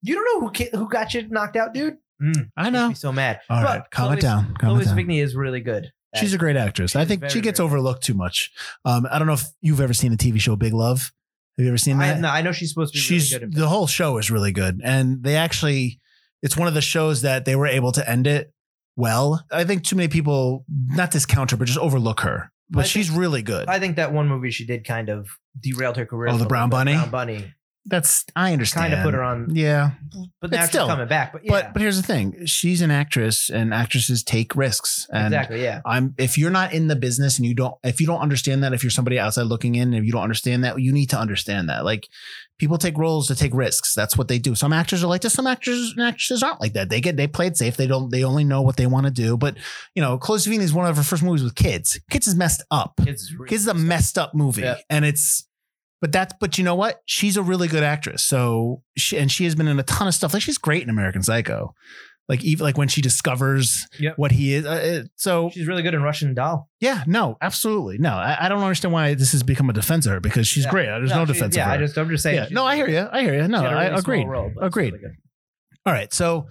S8: You don't know who who got you knocked out, dude. Mm,
S9: I know.
S8: so mad.
S9: All
S8: But
S9: right, calm it down. Calm
S8: Chloe
S9: it down.
S8: Sevigny is really good.
S9: She's a great actress. I think
S8: very,
S9: she gets overlooked too much. Um, I don't know if you've ever seen the TV show Big Love. Have you ever seen
S8: I,
S9: that?
S8: no, I know she's supposed to be
S9: She's
S8: really good.
S9: The whole show is really good, and they actually, it's one of the shows that they were able to end it well. I think too many people not discount her, but just overlook her. But
S8: I
S9: she's really good.
S8: I think that one movie she did kind of derailed her career.
S9: Oh, The Brown. Bunny?
S8: Brown Bunny.
S9: That's I understand.
S8: kind of put her on,
S9: Yeah,
S8: but now
S9: It's
S8: she's
S9: still-
S8: coming back. But yeah,
S9: but but here's the thing: she's an actress, and actresses take risks. And
S8: exactly, yeah.
S9: I'm if you're not in the business and you don't if you don't understand that if you're somebody outside looking in and if you don't understand that you need to understand that like people take roles to take risks that's what they do some actors are like this some actors and actresses aren't like that they get they play it safe they don't they only know what they want to do but you know Chloe Sevigny is one of her first movies with kids kids is messed up
S8: Kids, is really
S9: kids is a messed up movie
S8: Yeah.
S9: and it's but that's but you know what she's a really good actress so she and she has been in a ton of stuff like she's great in American Psycho like even like when she discovers
S8: Yep.
S9: what he is uh, uh, so
S8: She's really good in Russian Doll.
S9: yeah, no, absolutely. No, I, I don't understand why this has become a defense of her because she's
S8: Yeah.
S9: great. There's no,
S8: she-
S9: defense
S8: Yeah,
S9: of her.
S8: Yeah, I just, I'm just saying.
S9: yeah, no, I hear you. I hear you. No,
S8: a
S9: I
S8: really small
S9: agreed.
S8: role, but it's
S9: agreed.
S8: really
S9: All right, so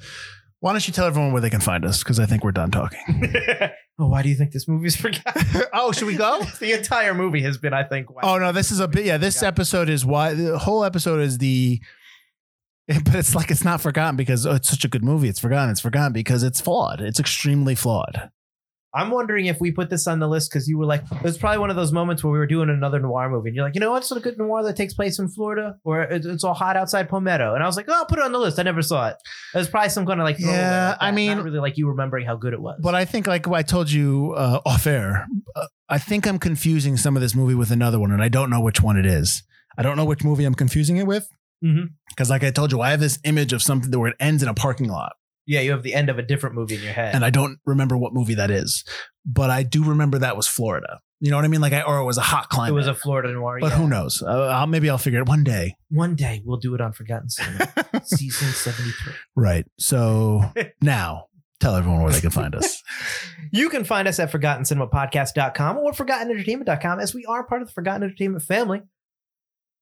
S9: why don't you tell everyone where they can find us? Because I think we're done talking.
S8: oh, why do you think this movie's forgotten?
S9: oh, should we go?
S8: the entire movie has been, I think. Wow.
S9: Oh no, this is a bit. Yeah, this
S8: Yeah.
S9: episode is why the whole episode is the. But it's like it's not forgotten because oh, it's such a good movie. It's forgotten. It's forgotten because it's flawed. It's extremely flawed.
S8: I'm wondering if we put this on the list because you were like, it was probably one of those moments where we were doing another noir movie. And you're like, you know what's a good noir that takes place in Florida or it's, all hot outside Palmetto? And I was like, oh, I'll put it on the list. I never saw it. It was probably some kind of like,
S9: Yeah,
S8: like
S9: I mean-
S8: not really like you remembering how good it was.
S9: But I think, like I told you uh, off air, uh, I think I'm confusing some of this movie with another one, and I don't know which one it is. I don't know which movie I'm confusing it with. Because, like I told you, I have this image of something where it ends in a parking lot,
S8: yeah, you have the end of a different movie in your head.
S9: and I don't remember what movie that is. But I do remember that was Florida. You know what I mean? Like, I, or it was a hot climate.
S8: it was a Florida noir.
S9: but
S8: yeah.
S9: who knows? Uh, I'll, maybe I'll figure it one day.
S8: One day we'll do it on Forgotten Cinema, season 73.
S9: right. So now, tell everyone where they can find us.
S8: You can find us at ForgottenCinemaPodcast.com or ForgottenEntertainment.com as we are part of the Forgotten Entertainment family.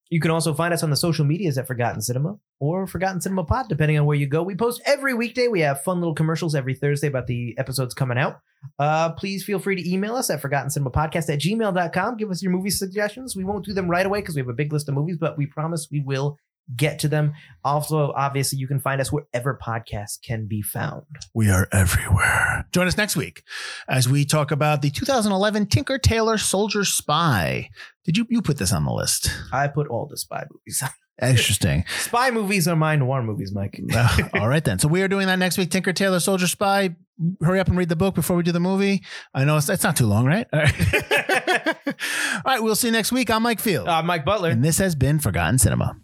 S8: You can also find us on the social medias at Forgotten Cinema or Forgotten Cinema Pod, depending on where you go. We post every weekday. We have fun little commercials every Thursday about the episodes coming out. Uh, please feel free to email us at ForgottenCinemaPodcast at gmail.com. Give us your movie suggestions. We won't do them right away because we have a big list of movies, but we promise we will get to them. Also, obviously, you can find us wherever podcasts can be found.
S9: We are everywhere. Join us next week as we talk about the 2011 Tinker Tailor Soldier Spy. Did you you put this on the list?
S8: I put all the spy movies.
S9: Interesting.
S8: spy movies are my noir movies, Mike.
S9: Uh, all right then. So we are doing that next week. Tinker Tailor Soldier Spy. Hurry up and read the book before we do the movie. I know it's, it's not too long, right? All right. all right. We'll see you next week. I'm Mike Field, I'm
S8: Uh, Mike Butler.
S9: and this has been Forgotten Cinema.